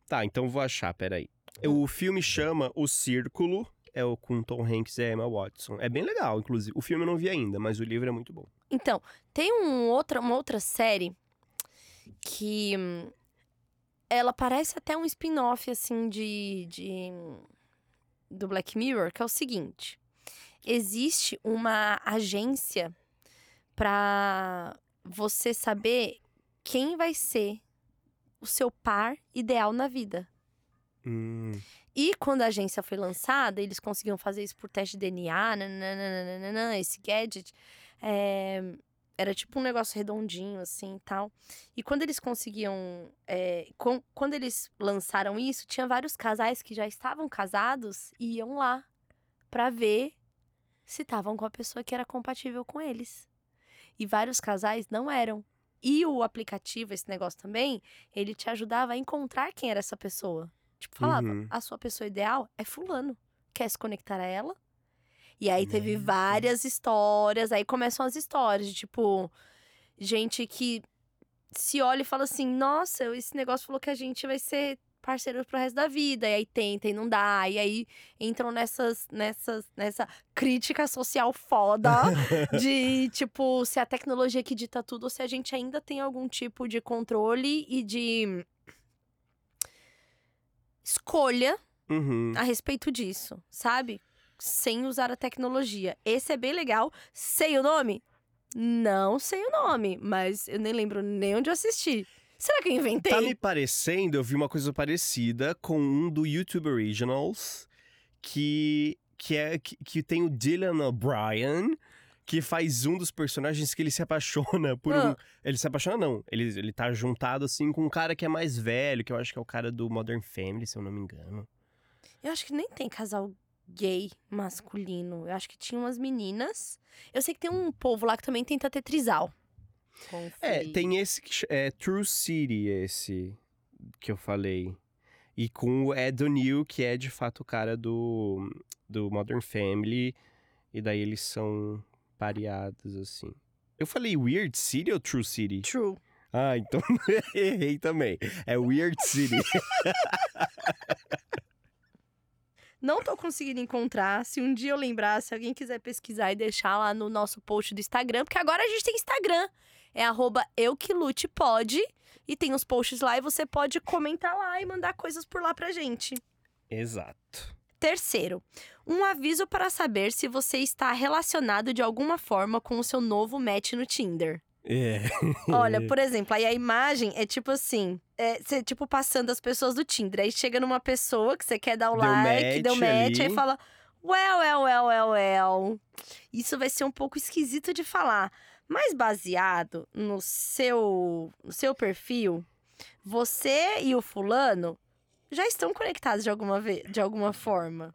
Tá, então vou achar, peraí. O filme chama O Círculo, é o com Tom Hanks e Emma Watson. É bem legal, inclusive. O filme eu não vi ainda, mas o livro é muito bom. Então, tem um outra, uma outra série que hum, ela parece até um spin-off, assim, de, de. do Black Mirror, que é o seguinte: existe uma agência pra você saber quem vai ser o seu par ideal na vida. Hum, E quando a agência foi lançada, eles conseguiam fazer isso por teste de DNA, nananana, esse gadget. é, era tipo um negócio redondinho, assim e tal. E quando eles conseguiam. é, com- quando eles lançaram isso, tinha vários casais que já estavam casados e iam lá pra ver se estavam com a pessoa que era compatível com eles. E vários casais não eram. E o aplicativo, esse negócio também, ele te ajudava a encontrar quem era essa pessoa. Tipo, falava, Uhum. a sua pessoa ideal é fulano. Quer se conectar a ela? E aí teve Meu várias histórias, aí começam as histórias de tipo, gente que se olha e fala assim, nossa, esse negócio falou que a gente vai ser parceiros pro resto da vida, e aí tenta e não dá, e aí entram nessas, nessas, nessa crítica social foda de, tipo, se a tecnologia que dita tudo ou se a gente ainda tem algum tipo de controle e de escolha uhum. a respeito disso, sabe? Sem usar a tecnologia. Esse é bem legal. Sei o nome? Não sei o nome, mas eu nem lembro nem onde eu assisti. Será que eu inventei? Tá me parecendo, eu vi uma coisa parecida com um do YouTube Originals, que, que, é, que, que tem o Dylan O'Brien, que faz um dos personagens que ele se apaixona por um. Ah. Ele se apaixona, não. Ele, ele tá juntado assim com um cara que é mais velho, que eu acho que é o cara do Modern Family, se eu não me engano. Eu acho que nem tem casal gay masculino. Eu acho que tinha umas meninas. Eu sei que tem um povo lá que também tenta ter trisal. É, tem esse que é True City, esse que eu falei. E com o Ed O'Neill, que é de fato o cara do, do Modern Family. E daí eles são pareados, assim. Eu falei Weird City ou True City? True. Ah, então errei também. É Weird City. Não tô conseguindo encontrar. Se um dia eu lembrar, se alguém quiser pesquisar e deixar lá no nosso post do Instagram, porque agora a gente tem Instagram. É arroba euquilutepod. E tem os posts lá e você pode comentar lá e mandar coisas por lá pra gente. Exato. Terceiro, um aviso para saber se você está relacionado de alguma forma com o seu novo match no Tinder. É. Olha, por exemplo, aí a imagem é tipo assim: é, você tipo passando as pessoas do Tinder. Aí chega numa pessoa que você quer dar o Deu like, deu match, ali. aí fala: Well, well, well, well, well. Isso vai ser um pouco esquisito de falar. Mas baseado no seu, no seu perfil, você e o fulano já estão conectados de alguma, de alguma forma.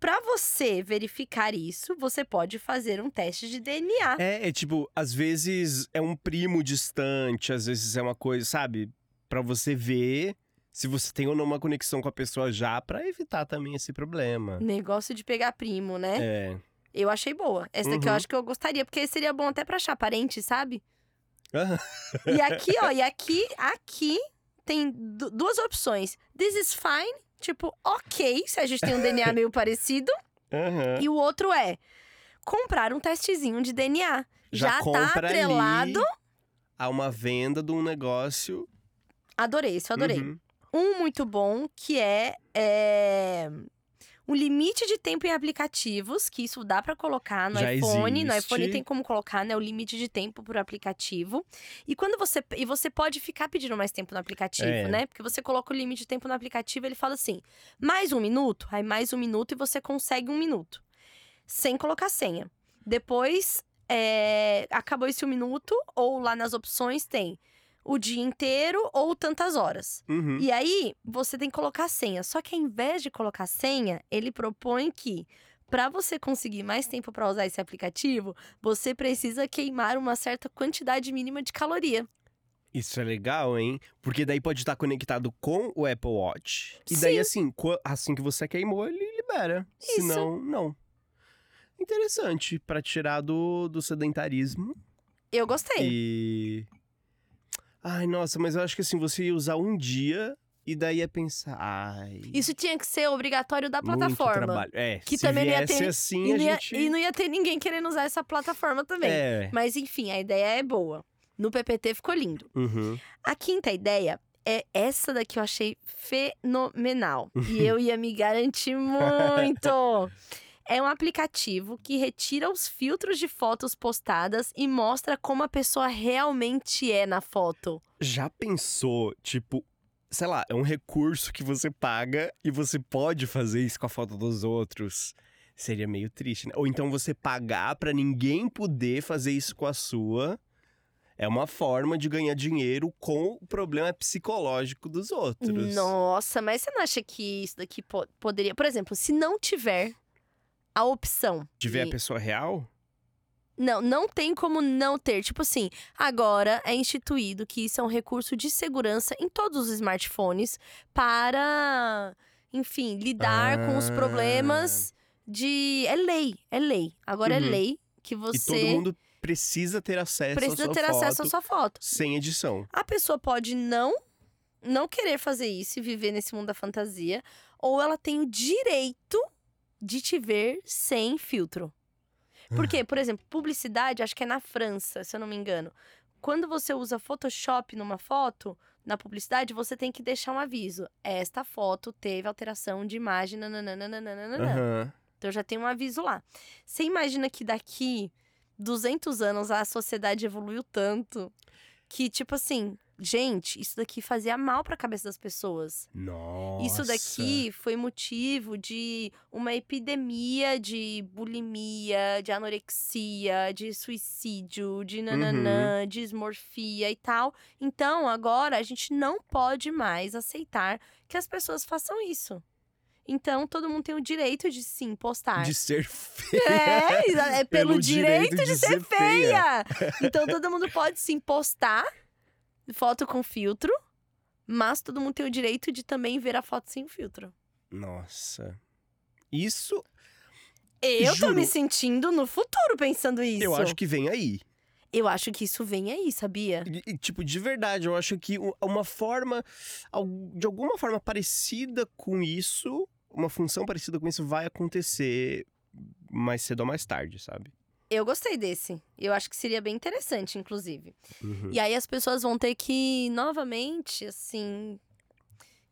Para você verificar isso, você pode fazer um teste de DNA. É, é tipo, às vezes é um primo distante, às vezes é uma coisa, sabe? Pra você ver Se você tem ou não uma conexão com a pessoa já, pra evitar também esse problema. Negócio de pegar primo, né? É. Eu achei boa. Essa daqui eu Uhum. acho que eu gostaria, porque seria bom até pra achar parente, sabe? E aqui, ó, e aqui, aqui tem du- duas opções. This is fine, tipo, ok, se a gente tem um DNA meio parecido. Aham. E o outro é comprar um testezinho de DNA. Já Já, tá atrelado. a uma venda de um negócio. Adorei, isso adorei. Uhum. Um muito bom que é, é um limite de tempo em aplicativos, que isso dá pra colocar no Já iPhone. No existe. iPhone tem como colocar, né, o limite de tempo por aplicativo. E quando você e você pode ficar pedindo mais tempo no aplicativo, É. né? Porque você coloca o limite de tempo no aplicativo, ele fala assim: "Mais um minuto", aí mais um minuto e você consegue um minuto. Sem colocar senha. Depois, é, acabou esse um minuto, ou lá nas opções tem o dia inteiro ou tantas horas. Uhum. E aí, você tem que colocar senha. Só que ao invés de colocar senha, ele propõe que para você conseguir mais tempo para usar esse aplicativo, você precisa queimar uma certa quantidade mínima de caloria. Isso é legal, hein? Porque daí pode estar conectado com o Apple Watch. E daí, Sim. assim, co- assim que você queimou, ele libera. Isso. Senão, não. Interessante. Pra tirar do, do sedentarismo. Eu gostei. E. Ai, nossa, mas eu acho que assim, você ia usar um dia e daí ia pensar. Ai. Isso tinha que ser obrigatório da muito plataforma. trabalho. É, Que se também não ia ter- assim, E não, ia, gente. e não ia ter ninguém querendo usar essa plataforma também. É. Mas enfim, a ideia é boa. No PPT ficou lindo. Uhum. A quinta ideia é essa daqui eu achei fenomenal. e eu ia me garantir muito. É um aplicativo que retira os filtros de fotos postadas e mostra como a pessoa realmente é na foto. Já pensou, tipo, sei lá, é um recurso que você paga e você pode fazer isso com a foto dos outros? Seria meio triste, né? Ou então você pagar pra ninguém poder fazer isso com a sua. É uma forma de ganhar dinheiro com o problema psicológico dos outros. Nossa, mas você não acha que isso daqui po- poderia. Por exemplo, se não tiver a opção. De ver a de- pessoa real? Não, não tem como não ter. Tipo assim, agora é instituído que isso é um recurso de segurança em todos os smartphones para, enfim, lidar com os Ah. problemas de. É lei, é lei. Agora Uhum. é lei que E você todo mundo precisa ter acesso à precisa sua ter foto acesso à sua foto. sem edição. A pessoa pode não não querer fazer isso e viver nesse mundo da fantasia, ou ela tem o direito de te ver sem filtro. Porque, por exemplo, publicidade, acho que é na França, se eu não me engano. Quando você usa Photoshop numa foto, na publicidade, você tem que deixar um aviso. Esta foto teve alteração de imagem, nananana. Aham. Então já tem um aviso lá. Você imagina que daqui 200 anos a sociedade evoluiu tanto que, tipo assim, gente, isso daqui fazia mal pra cabeça das pessoas. Nossa. Isso daqui foi motivo de uma epidemia de bulimia, de anorexia, de suicídio, de nananã, dismorfia e tal. Então, agora a gente não pode mais aceitar que as pessoas façam isso. Então, todo mundo tem o direito de sim postar. De ser feia. É, é pelo, Pelo direito, direito de, de ser ser feia. feia. Então todo mundo pode sim postar foto com filtro, mas todo mundo tem o direito de também ver a foto sem filtro. Nossa. Isso Eu tô Juro. me sentindo no futuro pensando isso. eu acho que vem aí. Eu acho que isso vem aí, sabia? E, e, tipo, de verdade, eu acho que uma forma, de alguma forma parecida com isso, uma função parecida com isso vai acontecer mais cedo ou mais tarde, sabe? Eu gostei desse. Eu acho que seria bem interessante, inclusive. Uhum. E aí as pessoas vão ter que, novamente, assim.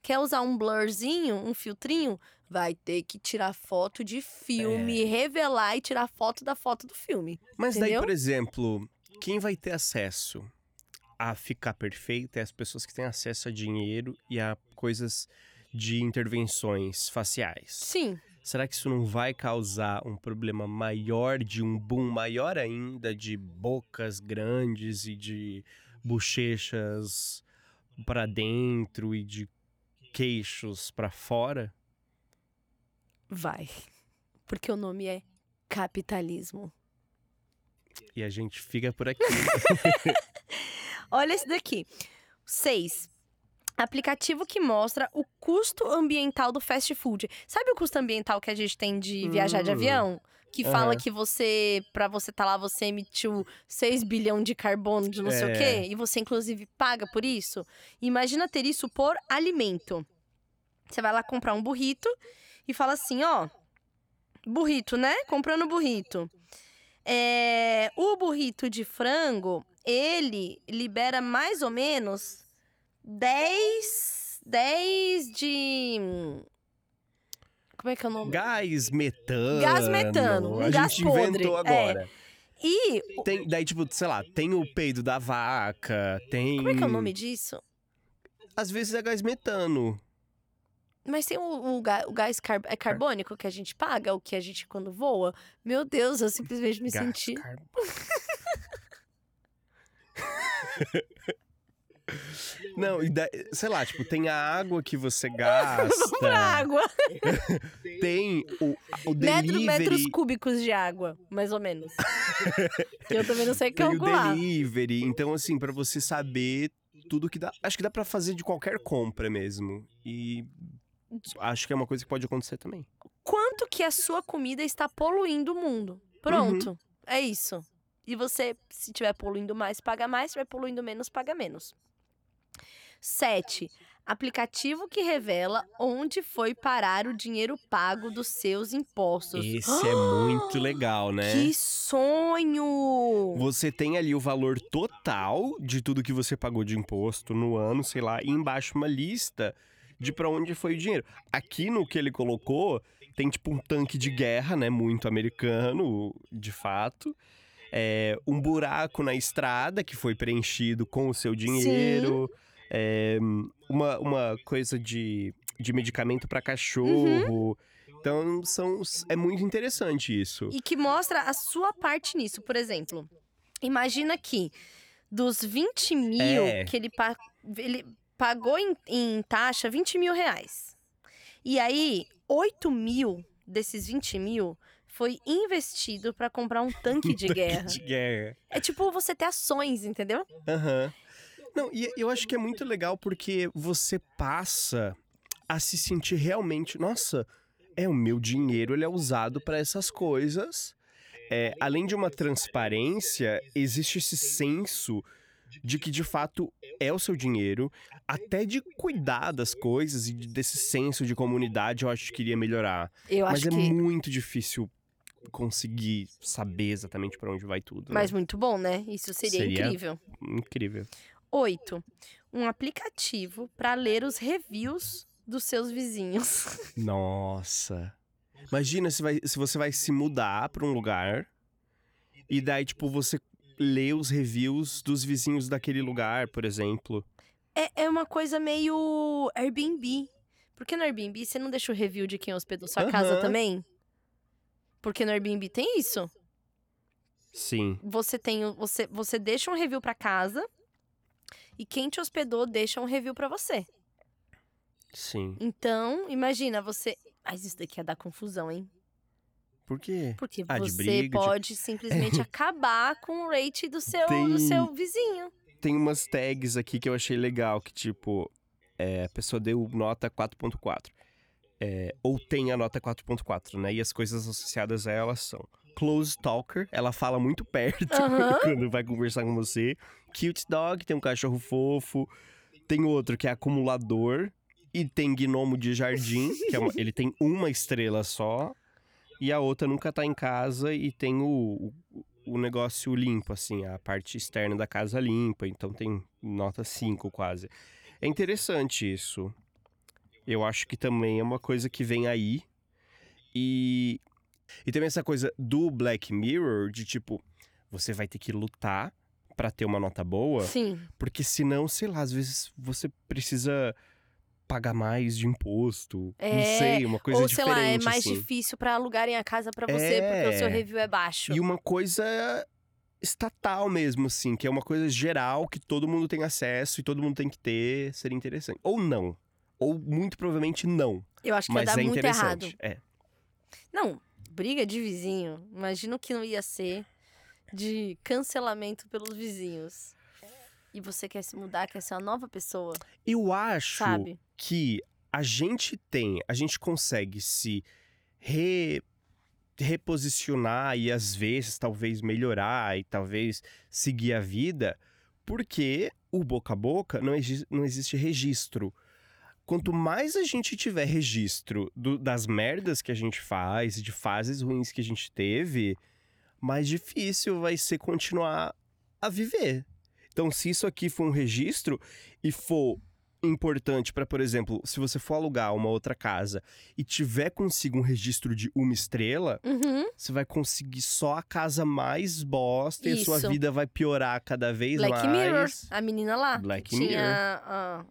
Quer usar um blurzinho, um filtrinho? Vai ter que tirar foto de filme, É. revelar e tirar foto da foto do filme. Mas daí, entendeu? por exemplo, quem vai ter acesso a ficar perfeito é as pessoas que têm acesso a dinheiro e a coisas de intervenções faciais. Sim. Será que isso não vai causar um problema maior, de um boom maior ainda, de bocas grandes e de bochechas para dentro e de queixos para fora? Vai. Porque o nome é capitalismo. E a gente fica por aqui. Olha esse daqui. Seis. Aplicativo que mostra o custo ambiental do fast food. Sabe o custo ambiental que a gente tem de viajar de Hum. avião? Que fala que você, pra você estar lá, você emitiu 6 bilhão de carbono de não sei o É. quê, e você inclusive paga por isso. Imagina ter isso por alimento. Você vai lá comprar um burrito e fala assim, ó, burrito, né? Comprando burrito. É, o burrito de frango, ele libera mais ou menos 10, 10 de... Como é que é o nome? Gás metano. Gás metano, um a gás gente podre, inventou é. agora. E Tem, daí, tipo, sei lá, tem o peido da vaca, tem. como é que é o nome disso? Às vezes é gás metano. Mas tem o, o, o gás car- é carbônico que a gente paga, o que a gente quando voa. Meu Deus, eu simplesmente me Gás senti. car- Não, e daí, sei lá, tipo, tem a água que você gasta. Vamos pra água. Tem o, o Metro, delivery. metros cúbicos de água, mais ou menos. que eu também não sei Tem o calcular. delivery. Então, assim, pra você saber tudo que dá. Acho que dá pra fazer de qualquer compra mesmo. E acho que é uma coisa que pode acontecer também. Quanto que a sua comida está poluindo o mundo? Pronto. Uhum. É isso. E você, se tiver poluindo mais, paga mais. Se tiver poluindo menos, paga menos. 7. Aplicativo que revela onde foi parar o dinheiro pago dos seus impostos. Esse é muito legal, né? Que sonho! Você tem ali o valor total de tudo que você pagou de imposto no ano, sei lá, e embaixo uma lista de pra onde foi o dinheiro. Aqui no que ele colocou, tem tipo um tanque de guerra, né? Muito americano, de fato. É, um buraco na estrada que foi preenchido com o seu dinheiro. É, uma, uma coisa de, de medicamento pra cachorro. Então, são, é muito interessante isso. E que mostra a sua parte nisso. Por exemplo, imagina que dos 20 mil É. que ele, pa- ele pagou em, em taxa 20 mil reais. E aí, 8 mil desses 20 mil foi investido pra comprar um tanque de guerra. De guerra. É tipo você ter ações, entendeu? Aham. Não, e eu acho que é muito legal porque você passa a se sentir realmente, nossa, é o meu dinheiro, ele é usado para essas coisas. É, além de uma transparência, existe esse senso de que de fato é o seu dinheiro, até de cuidar das coisas e de- desse senso de comunidade eu acho que iria melhorar. Eu Mas é que. muito difícil conseguir saber exatamente para onde vai tudo. né? Mas muito bom, né? Isso seria, Seria. incrível. Incrível. 8. Um aplicativo pra ler os reviews dos seus vizinhos. Nossa. Imagina se, vai- se você vai se mudar pra um lugar e daí, tipo, você lê os reviews dos vizinhos daquele lugar, por exemplo. É, é uma coisa meio Airbnb. Porque no Airbnb você não deixa o review de quem hospedou sua casa Aham. também? Porque no Airbnb tem isso. Sim. Você tem, você, você deixa um review pra casa e quem te hospedou deixa um review pra você. Sim. Então, imagina você. Mas isso daqui ia dar confusão, hein? Por quê? Porque Ah, você briga, de- pode simplesmente acabar com o rate do seu, do Tem- seu vizinho. Tem umas tags aqui que eu achei legal, que tipo, é, a pessoa deu nota 4.4. É, ou tem a nota 4.4, né? E as coisas associadas a ela são Close Talker, ela fala muito perto quando vai conversar com você. Cute Dog, tem um cachorro fofo. Tem outro que é acumulador. E tem gnomo de jardim, que é uma- ele tem uma estrela só. E a outra nunca tá em casa e tem o, o, o negócio limpo, assim, a parte externa da casa limpa. Então tem nota 5 quase. É interessante isso. Eu acho que também é uma coisa que vem aí. E, e também essa coisa do Black Mirror, de tipo, você vai ter que lutar pra ter uma nota boa. Sim. Porque senão, sei lá, às vezes você precisa pagar mais de imposto. não É, sei, uma coisa Ou, sei diferente. lá, é mais assim. difícil pra alugarem a casa pra você porque o seu É. review é baixo. E uma coisa estatal mesmo, assim, que é uma coisa geral que todo mundo tem acesso e todo mundo tem que ter, seria interessante. Ou não. Ou muito provavelmente não. Eu acho que ia Mas dar é muito errado. É. Não, briga de vizinho. Imagina o que não ia ser de cancelamento pelos vizinhos. e você quer se mudar, quer ser uma nova pessoa, Eu acho sabe? que a gente tem, a gente consegue se re- reposicionar e às vezes talvez melhorar e talvez seguir a vida, porque o boca a boca não, exi- não existe registro. Quanto mais a gente tiver registro do- das merdas que a gente faz e de fases ruins que a gente teve, mais difícil vai ser continuar a viver. Então, se isso aqui for um registro e for importante para, por exemplo, se você for alugar uma outra casa e tiver consigo um registro de uma estrela, Uhum. você vai conseguir só a casa mais bosta e a sua Isso. vida vai piorar cada vez Black mais. Mirror, a menina lá. Black tinha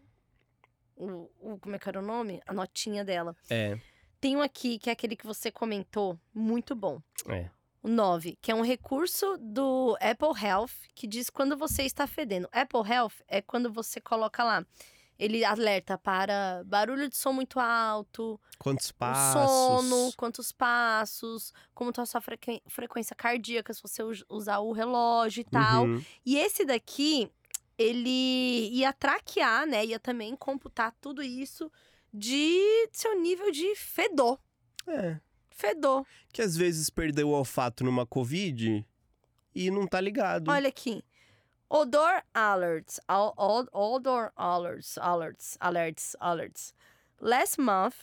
o, o- como é que era o nome? A notinha dela. É, Tem um aqui, que é aquele que você comentou, muito bom. é. O 9, que é um recurso do Apple Health, que diz quando você está fedendo. Apple Health é quando você coloca lá. Ele alerta para barulho de som muito alto, Quantos passos? sono, quantos passos, como está a sua frequ- frequência cardíaca, se você us- usar o relógio e tal. Uhum. E esse daqui, ele ia traquear, né? Ia também computar tudo isso de seu nível de fedor. É. Fedor. Que às vezes perdeu o olfato numa Covid e não tá ligado. Olha aqui. Odor alerts. Al- al- Odor alerts. Alerts. Alerts. Alerts. Last month,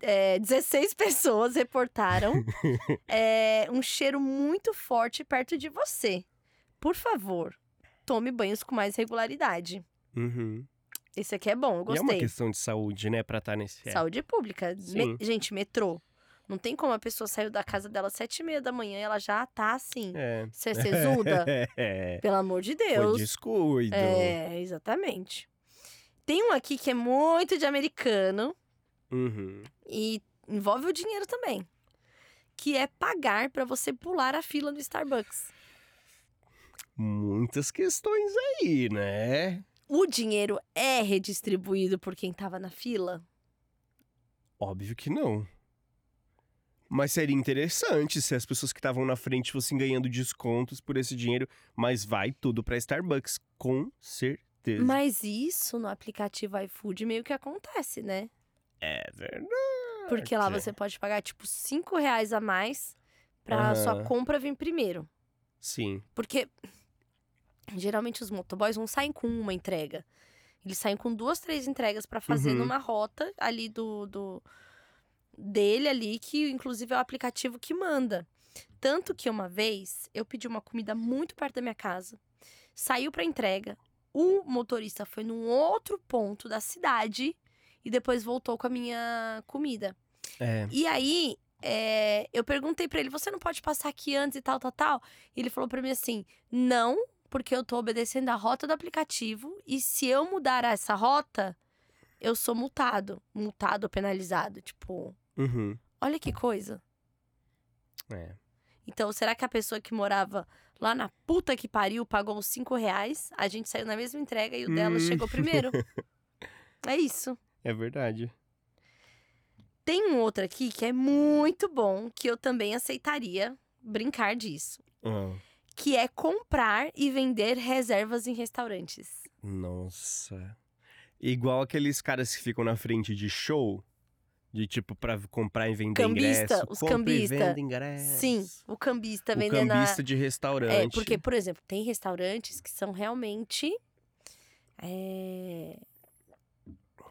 é, 16 pessoas reportaram é, um cheiro muito forte perto de você. Por favor, tome banhos com mais regularidade. Uhum. Esse aqui é bom, eu E é uma gostei. questão de saúde, né, pra estar nesse... Saúde pública. Me- gente, metrô. Não tem como a pessoa saiu da casa dela às sete e meia da manhã e ela já tá assim. É. Você é. Pelo amor de Foi Deus. descuido. É, exatamente. Tem um aqui que é muito de americano Uhum. e envolve o dinheiro também. Que é pagar pra você pular a fila do Starbucks. Muitas questões aí, né? O dinheiro é redistribuído por quem tava na fila? Óbvio que não. Mas seria interessante se as pessoas que estavam na frente fossem ganhando descontos por esse dinheiro, mas vai tudo pra Starbucks, com certeza. Mas isso no aplicativo iFood meio que acontece, né? É verdade. Porque lá você pode pagar, tipo, cinco reais a mais pra Aham. sua compra vir primeiro. Sim. Porque geralmente os motoboys não saem com uma entrega. Eles saem com duas, três entregas pra fazer Uhum. numa rota ali do, do dele ali, que inclusive é o aplicativo que manda. Tanto que uma vez eu pedi uma comida muito perto da minha casa, saiu pra entrega, o motorista foi num outro ponto da cidade e depois voltou com a minha comida. É. E aí, é, eu perguntei pra ele: você não pode passar aqui antes e tal, tal, tal? E ele falou pra mim assim: não, porque eu tô obedecendo a rota do aplicativo e se eu mudar essa rota, eu sou multado. Multado ou penalizado. Tipo, Uhum. olha que coisa. É. Então, será que a pessoa que morava lá na puta que pariu pagou os cinco reais? A gente saiu na mesma entrega e o dela Hum. chegou primeiro? é isso. É verdade. Tem um outro aqui que é muito bom, que eu também aceitaria brincar disso. Ah, que é comprar e vender reservas em restaurantes. nossa. Igual aqueles caras que ficam na frente de show, de tipo pra comprar e vender Cambista, ingresso. os cambista. ingresso. Sim, o cambista O vendendo cambista de restaurante. É, porque, por exemplo, tem restaurantes que são realmente é,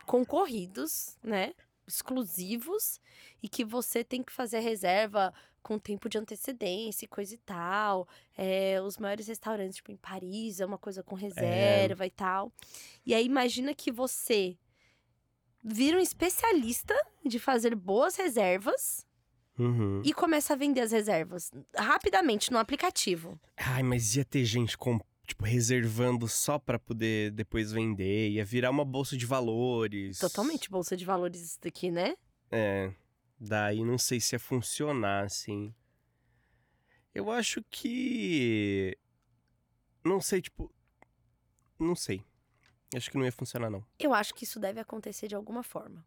concorridos, né? Exclusivos e que você tem que fazer reserva com tempo de antecedência e coisa e tal. É, os maiores restaurantes, tipo em Paris, é uma coisa com reserva e tal. E aí imagina que você vira um especialista de fazer boas reservas Uhum. e começa a vender as reservas rapidamente no aplicativo. Ai, mas ia ter gente com, tipo, reservando só pra poder depois vender. Ia virar uma bolsa de valores. Totalmente bolsa de valores isso daqui, né? É. Daí não sei se ia funcionar, assim. Eu acho que. Não sei, tipo. Não sei. Acho que não ia funcionar, não. Eu acho que isso deve acontecer de alguma forma.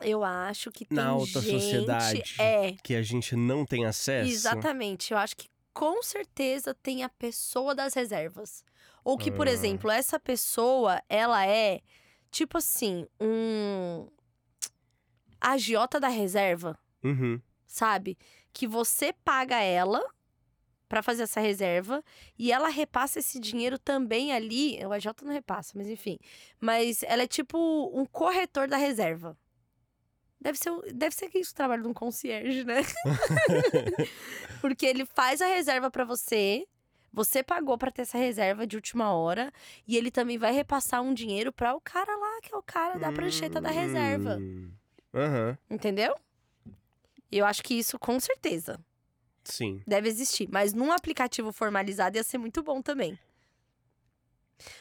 Eu acho que tem Na alta gente... sociedade. É, Que a gente não tem acesso. exatamente. Eu acho que com certeza tem a pessoa das reservas. Ou que, por Ah. exemplo, essa pessoa, ela é tipo assim, um agiota da reserva, Uhum. sabe? Que você paga ela pra fazer essa reserva e ela repassa esse dinheiro também ali. O agiota não repassa, mas enfim. Mas ela é tipo um corretor da reserva. Deve ser, o- deve ser que isso trabalho de um concierge, né? Porque ele faz a reserva pra você. Você pagou pra ter essa reserva de última hora e ele também vai repassar um dinheiro pra o cara lá, que é o cara da prancheta da reserva. Hum. Aham, Entendeu? Eu acho que isso com certeza sim. deve existir, mas num aplicativo formalizado ia ser muito bom também.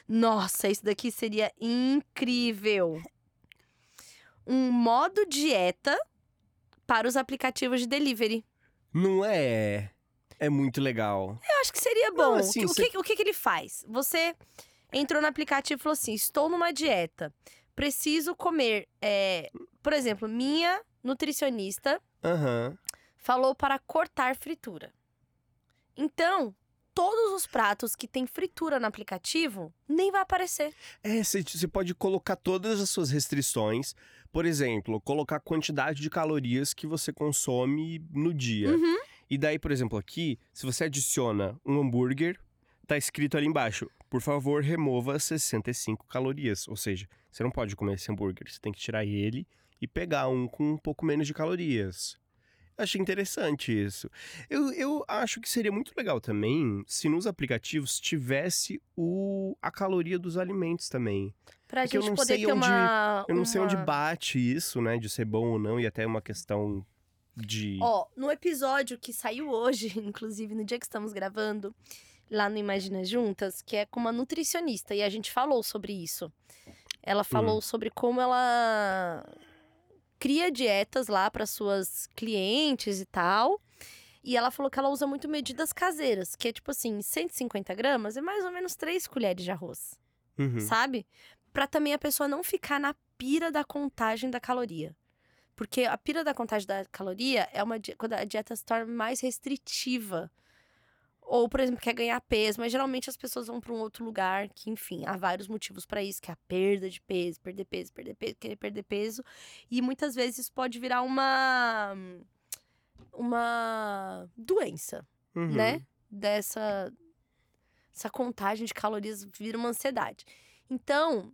Nossa, isso daqui seria incrível. Um modo dieta para os aplicativos de delivery. Não é. É muito legal. Eu acho que seria bom. Não, assim, Que- o, cê- que, o que, que ele faz? Você entrou no aplicativo e falou assim: estou numa dieta. Preciso comer. é, por exemplo, minha nutricionista Aham. falou para cortar fritura. Então, todos os pratos que tem fritura no aplicativo nem vai aparecer. É, você você pode colocar todas as suas restrições. Por exemplo, colocar a quantidade de calorias que você consome no dia. Uhum. E daí, por exemplo, aqui, se você adiciona um hambúrguer, tá escrito ali embaixo: por favor, remova 65 calorias. Ou seja, você não pode comer esse hambúrguer, você tem que tirar ele e pegar um com um pouco menos de calorias. Achei interessante isso. Eu, eu acho que seria muito legal também se nos aplicativos tivesse o, a caloria dos alimentos também. Pra É que eu gente não poder sei ter onde- uma. Eu não sei onde uma- bate isso, né, de ser bom ou não, e até uma questão de. Ó, no episódio que saiu hoje, inclusive no dia que estamos gravando, lá no Imagina Juntas, que é com uma nutricionista, e a gente falou sobre isso. Ela falou sobre como ela cria dietas lá para suas clientes e tal. E ela falou que ela usa muito medidas caseiras, que é tipo assim, 150 gramas é mais ou menos 3 colheres de arroz, Uhum. sabe? Pra também a pessoa não ficar na pira da contagem da caloria. Porque a pira da contagem da caloria é uma quando a dieta se torna mais restritiva. Ou, por exemplo, quer ganhar peso, mas geralmente as pessoas vão para um outro lugar que, enfim, há vários motivos para isso, que é a perda de peso, perder peso, perder peso, querer perder peso. E muitas vezes isso pode virar uma uma doença, Uhum. né? Dessa essa contagem de calorias vira uma ansiedade. Então,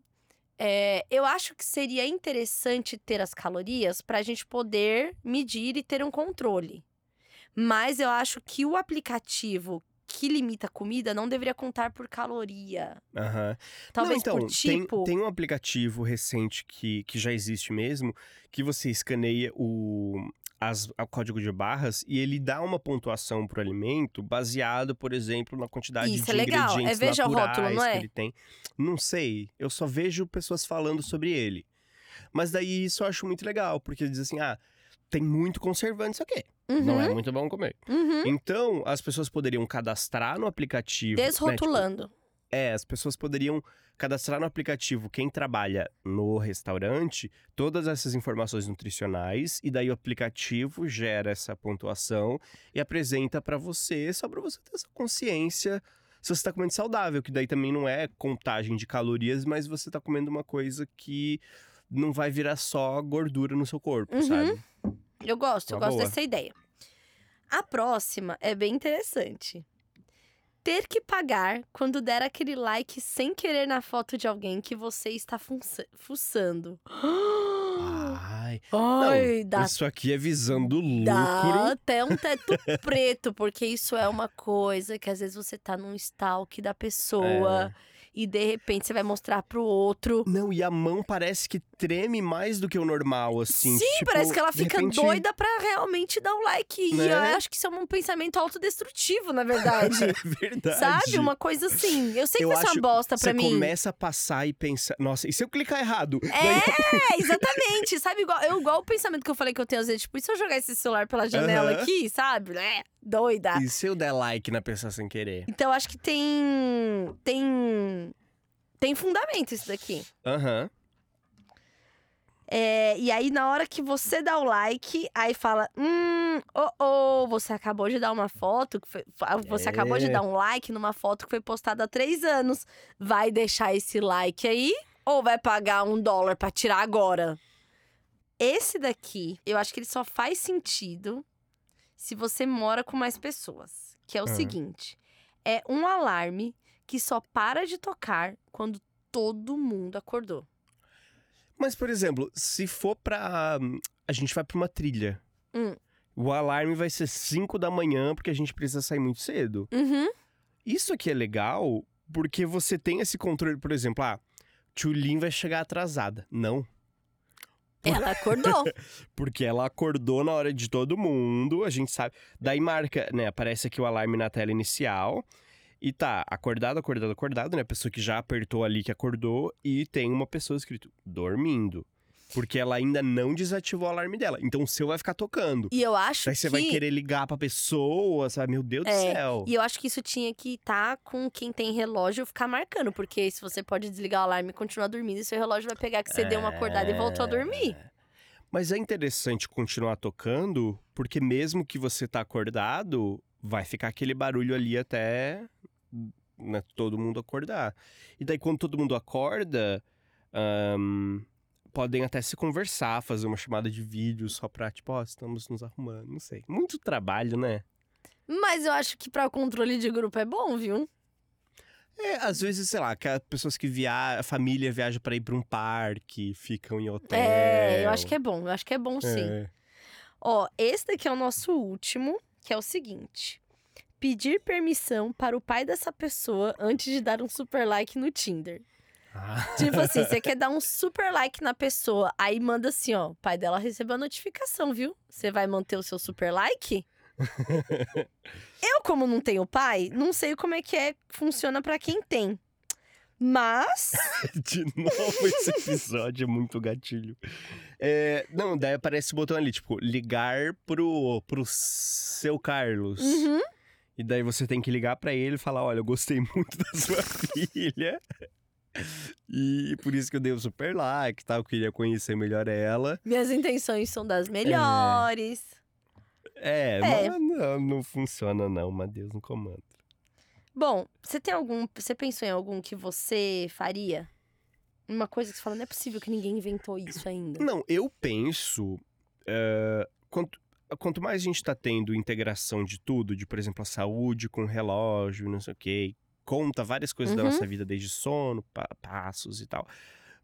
é, eu acho que seria interessante ter as calorias para a gente poder medir e ter um controle. Mas eu acho que o aplicativo que limita a comida não deveria contar por caloria. Aham. Talvez Não, então, por tipo. Tem, tem um aplicativo recente que, que já existe mesmo, que você escaneia o, as, o código de barras e ele dá uma pontuação pro alimento baseado, por exemplo, na quantidade Isso de é legal. É ingredientes veja o naturais rótulo, não é? que ele tem. Não sei, eu só vejo pessoas falando sobre ele. Mas daí isso eu acho muito legal, porque diz assim, ah, tem muito conservante isso aqui. Uhum, Não é muito bom comer. uhum. Então, as pessoas poderiam cadastrar no aplicativo. né, tipo, Desrotulando. É, as pessoas poderiam cadastrar no aplicativo quem trabalha no restaurante todas essas informações nutricionais e daí o aplicativo gera essa pontuação e apresenta pra você só pra você ter essa consciência se você tá comendo saudável, que daí também não é contagem de calorias, mas você tá comendo uma coisa que não vai virar só gordura no seu corpo, Uhum. sabe? Eu gosto, eu Uma gosto boa. dessa ideia. A próxima é bem interessante. Ter que pagar quando der aquele like sem querer na foto de alguém que você está fuçando. Ai, Ai, não, dá, isso aqui é visando lucro. dá até um teto preto, porque isso é uma coisa que às vezes você tá num stalk da pessoa É. e de repente você vai mostrar pro outro. Não, e a mão parece que treme mais do que o normal, assim. Sim, tipo, parece que ela fica repente- doida pra realmente dar um like. E Né? eu acho que isso é um pensamento autodestrutivo, na verdade. É verdade. Sabe? Uma coisa assim. Eu sei que Eu vai ser uma bosta pra Você mim. começa a passar e pensar, nossa, e se eu clicar errado? É, exatamente. Sabe, igual, eu, igual o pensamento que eu falei que eu tenho às vezes, tipo, e se eu jogar esse celular pela janela aqui, sabe? É, doida. E se eu der like na pessoa sem querer? Então, acho que tem. Tem. Tem fundamento isso daqui. Aham. É, e aí, na hora que você dá o like, aí fala: Hum, oh, oh, você acabou de dar uma foto, que foi- você acabou de É. dar um like numa foto que foi postada há três anos. Vai deixar esse like aí ou vai pagar um dólar pra tirar agora? Esse daqui, eu acho que ele só faz sentido se você mora com mais pessoas. Que é o Ah. seguinte: é um alarme que só para de tocar quando todo mundo acordou. Mas, por exemplo, se for pra. A gente vai pra uma trilha. Hum. O alarme vai ser 5 da manhã, porque a gente precisa sair muito cedo. Uhum. Isso aqui é legal porque você tem esse controle, por exemplo, ah, Tchulin vai chegar atrasada. Não. Ela acordou. Porque ela acordou na hora de todo mundo, a gente sabe. Daí marca, né? Aparece aqui o alarme na tela inicial. E tá, acordado, acordado, acordado, né? A pessoa que já apertou ali que acordou. E tem uma pessoa escrito dormindo. Porque ela ainda não desativou o alarme dela. Então o seu vai ficar tocando. E eu acho Daí você que. vai querer ligar pra pessoa, sabe? Meu Deus do É, céu. E eu acho que isso tinha que estar com quem tem relógio ficar marcando, porque se você pode desligar o alarme e continuar dormindo, e seu relógio vai pegar que você deu uma acordada e voltou a dormir. Mas é interessante continuar tocando, porque mesmo que você tá acordado, vai ficar aquele barulho ali até né, todo mundo acordar. E daí quando todo mundo acorda, ahn, podem até se conversar, fazer uma chamada de vídeo só pra, tipo, ó, estamos nos arrumando, não sei. Muito trabalho, né? Mas eu acho que pra controle de grupo é bom, viu? É, às vezes, sei lá, que as pessoas que viajam, a família viaja pra ir pra um parque, ficam em hotel. É, eu acho que é bom, eu acho que é bom sim. É. Ó, esse daqui é o nosso último, que é o seguinte: pedir permissão para o pai dessa pessoa antes de dar um super like no Tinder. Ah. Tipo assim, você quer dar um super like na pessoa, aí manda assim, ó, o pai dela recebeu a notificação, viu? Você vai manter o seu super like? Eu, como não tenho pai, não sei como é que é, funciona pra quem tem. Mas, De novo, esse episódio é muito gatilho. É, não, daí aparece o botão ali, tipo, ligar pro, pro seu Carlos. uhum, E daí você tem que ligar pra ele e falar: olha, eu gostei muito da sua filha. E por isso que eu dei o super like e tal, eu queria conhecer melhor ela. minhas intenções são das melhores. É, É. mas não, não funciona não, mas Deus no comando. Bom, você tem algum. Você pensou em algum que você faria? Uma coisa que você fala, não é possível que ninguém inventou isso ainda. Não, eu penso. é, quanto, quanto mais a gente tá tendo integração de tudo, de, por exemplo, a saúde com relógio, não sei o quê, conta várias coisas da Uhum. nossa vida, desde sono, pa- passos e tal.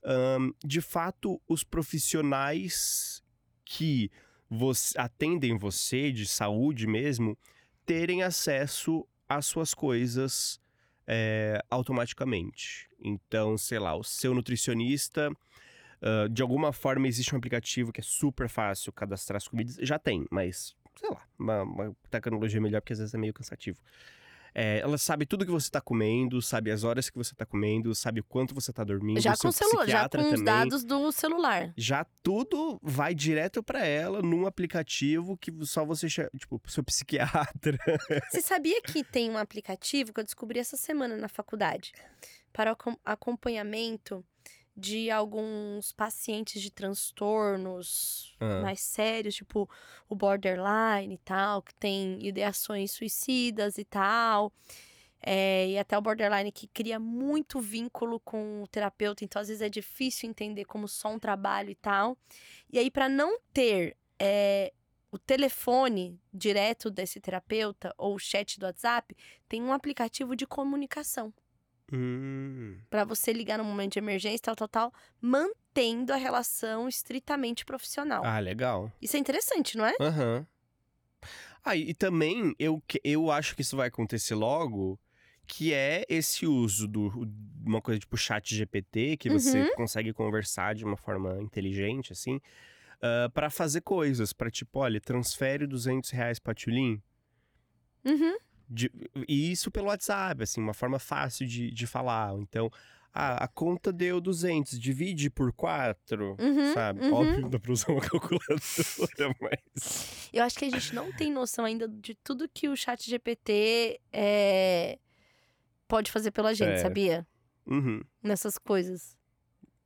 ahn, de fato, os profissionais que você, atendem você, de saúde mesmo, terem acesso às suas coisas é, automaticamente. Então, sei lá, o seu nutricionista. ah, de alguma forma existe um aplicativo que é super fácil cadastrar as comidas. Já tem, mas, sei lá, uma, uma tecnologia melhor, porque às vezes é meio cansativo. É, ela sabe tudo que você tá comendo, sabe as horas que você tá comendo, sabe o quanto você tá dormindo. Já com o celular, já com os também. dados do celular. Já tudo vai direto pra ela num aplicativo que só você, tipo, seu psiquiatra. Você sabia que tem um aplicativo que eu descobri essa semana na faculdade para acom- acompanhamento de alguns pacientes de transtornos Ah. mais sérios, tipo o borderline e tal, que tem ideações suicidas e tal. É, e até o borderline que cria muito vínculo com o terapeuta, então às vezes é difícil entender como só um trabalho e tal. E aí, para não ter é, o telefone direto desse terapeuta ou o chat do WhatsApp, tem um aplicativo de comunicação Hum. para você ligar no momento de emergência, tal, tal, tal, mantendo a relação estritamente profissional. Ah, legal. Isso é interessante, não é? Aham. Ah, e também eu, eu acho que isso vai acontecer logo, que é esse uso de uma coisa tipo chat GPT, que você Uhum. consegue conversar de uma forma inteligente, assim, para fazer coisas, para tipo, olha, transfere 200 reais pra Tulin, Uhum. De- e isso pelo WhatsApp, assim, uma forma fácil de, de falar. Então, ah, a conta deu 200, divide por 4, Uhum, sabe? uhum. Óbvio, não dá pra usar uma calculadora, mas... Eu acho que a gente não tem noção ainda de tudo que o chat GPT é, pode fazer pela gente, É. sabia? Uhum, Nessas coisas.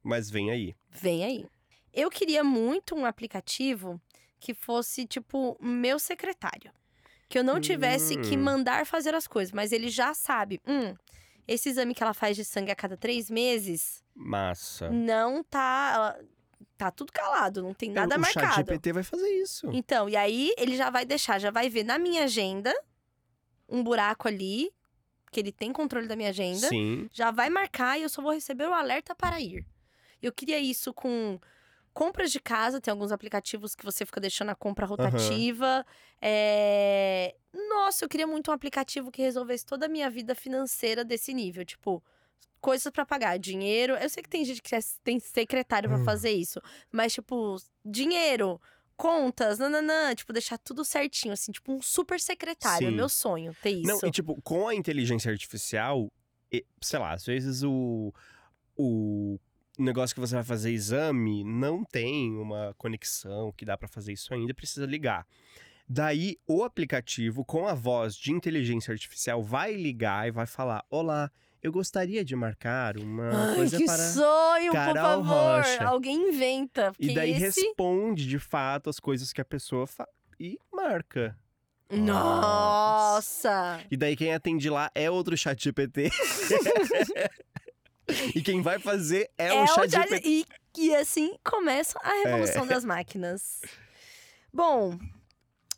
mas vem aí. Vem aí. Eu queria muito um aplicativo que fosse, tipo, meu secretário. Que eu não tivesse que Hum. mandar fazer as coisas, mas ele já sabe. Hum, esse exame que ela faz de sangue a cada três meses Massa. não tá. ela- Tá tudo calado, não tem nada o marcado. GPT vai fazer isso. Então, e aí ele já vai deixar, já vai ver na minha agenda um buraco ali, que ele tem controle da minha agenda. Sim. Já vai marcar e eu só vou receber o alerta para ir. Eu queria isso com compras de casa, tem alguns aplicativos que você fica deixando a compra rotativa. É, Nossa, eu queria muito um aplicativo que resolvesse toda a minha vida financeira desse nível. Tipo, coisas pra pagar, dinheiro. Eu sei que tem gente que é- tem secretário pra Hum. fazer isso, mas, tipo, dinheiro. Contas, nananã, tipo, deixar tudo certinho, assim, tipo um super secretário. É Sim. meu sonho ter isso. Não, e tipo, com a inteligência artificial, sei lá, às vezes o, o negócio que você vai fazer exame não tem uma conexão que dá pra fazer isso ainda, precisa ligar. Daí, o aplicativo, com a voz de inteligência artificial, vai ligar e vai falar: Olá, eu gostaria de marcar uma Ai, coisa que para. sonho, por Carol favor. Rocha. Alguém inventa. E daí esse... responde de fato as coisas que a pessoa faz e marca. Nossa! E daí quem atende lá é outro chat GPT. e quem vai fazer é, o chat Jali- GPT. e, e assim começa a É. revolução das máquinas. Bom,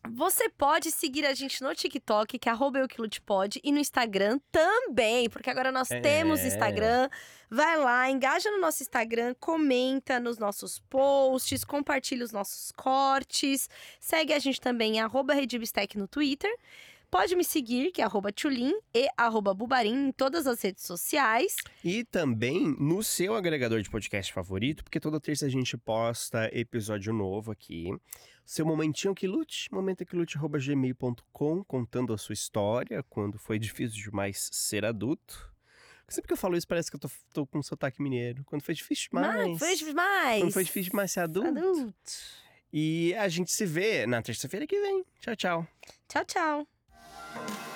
você pode seguir a gente no TikTok, que é euquilotepod, e no Instagram também, porque agora nós É. temos Instagram. Vai lá, engaja no nosso Instagram, comenta nos nossos posts, compartilha os nossos cortes. Segue a gente também arroba Redibstec no Twitter. Pode me seguir, que é arroba Tchulin e arroba Bubarim em todas as redes sociais. E também no seu agregador de podcast favorito, porque toda terça a gente posta episódio novo aqui. Seu momentinho que lute, momentoquilute.gmail.com, contando a sua história, quando foi difícil demais ser adulto. Sempre que eu falo isso, parece que eu tô, tô com sotaque mineiro. Quando foi difícil demais. Mas, foi demais. Quando foi difícil demais ser adulto. Adulto. E a gente se vê na terça-feira que vem. Tchau, tchau. Tchau, tchau. Thank you.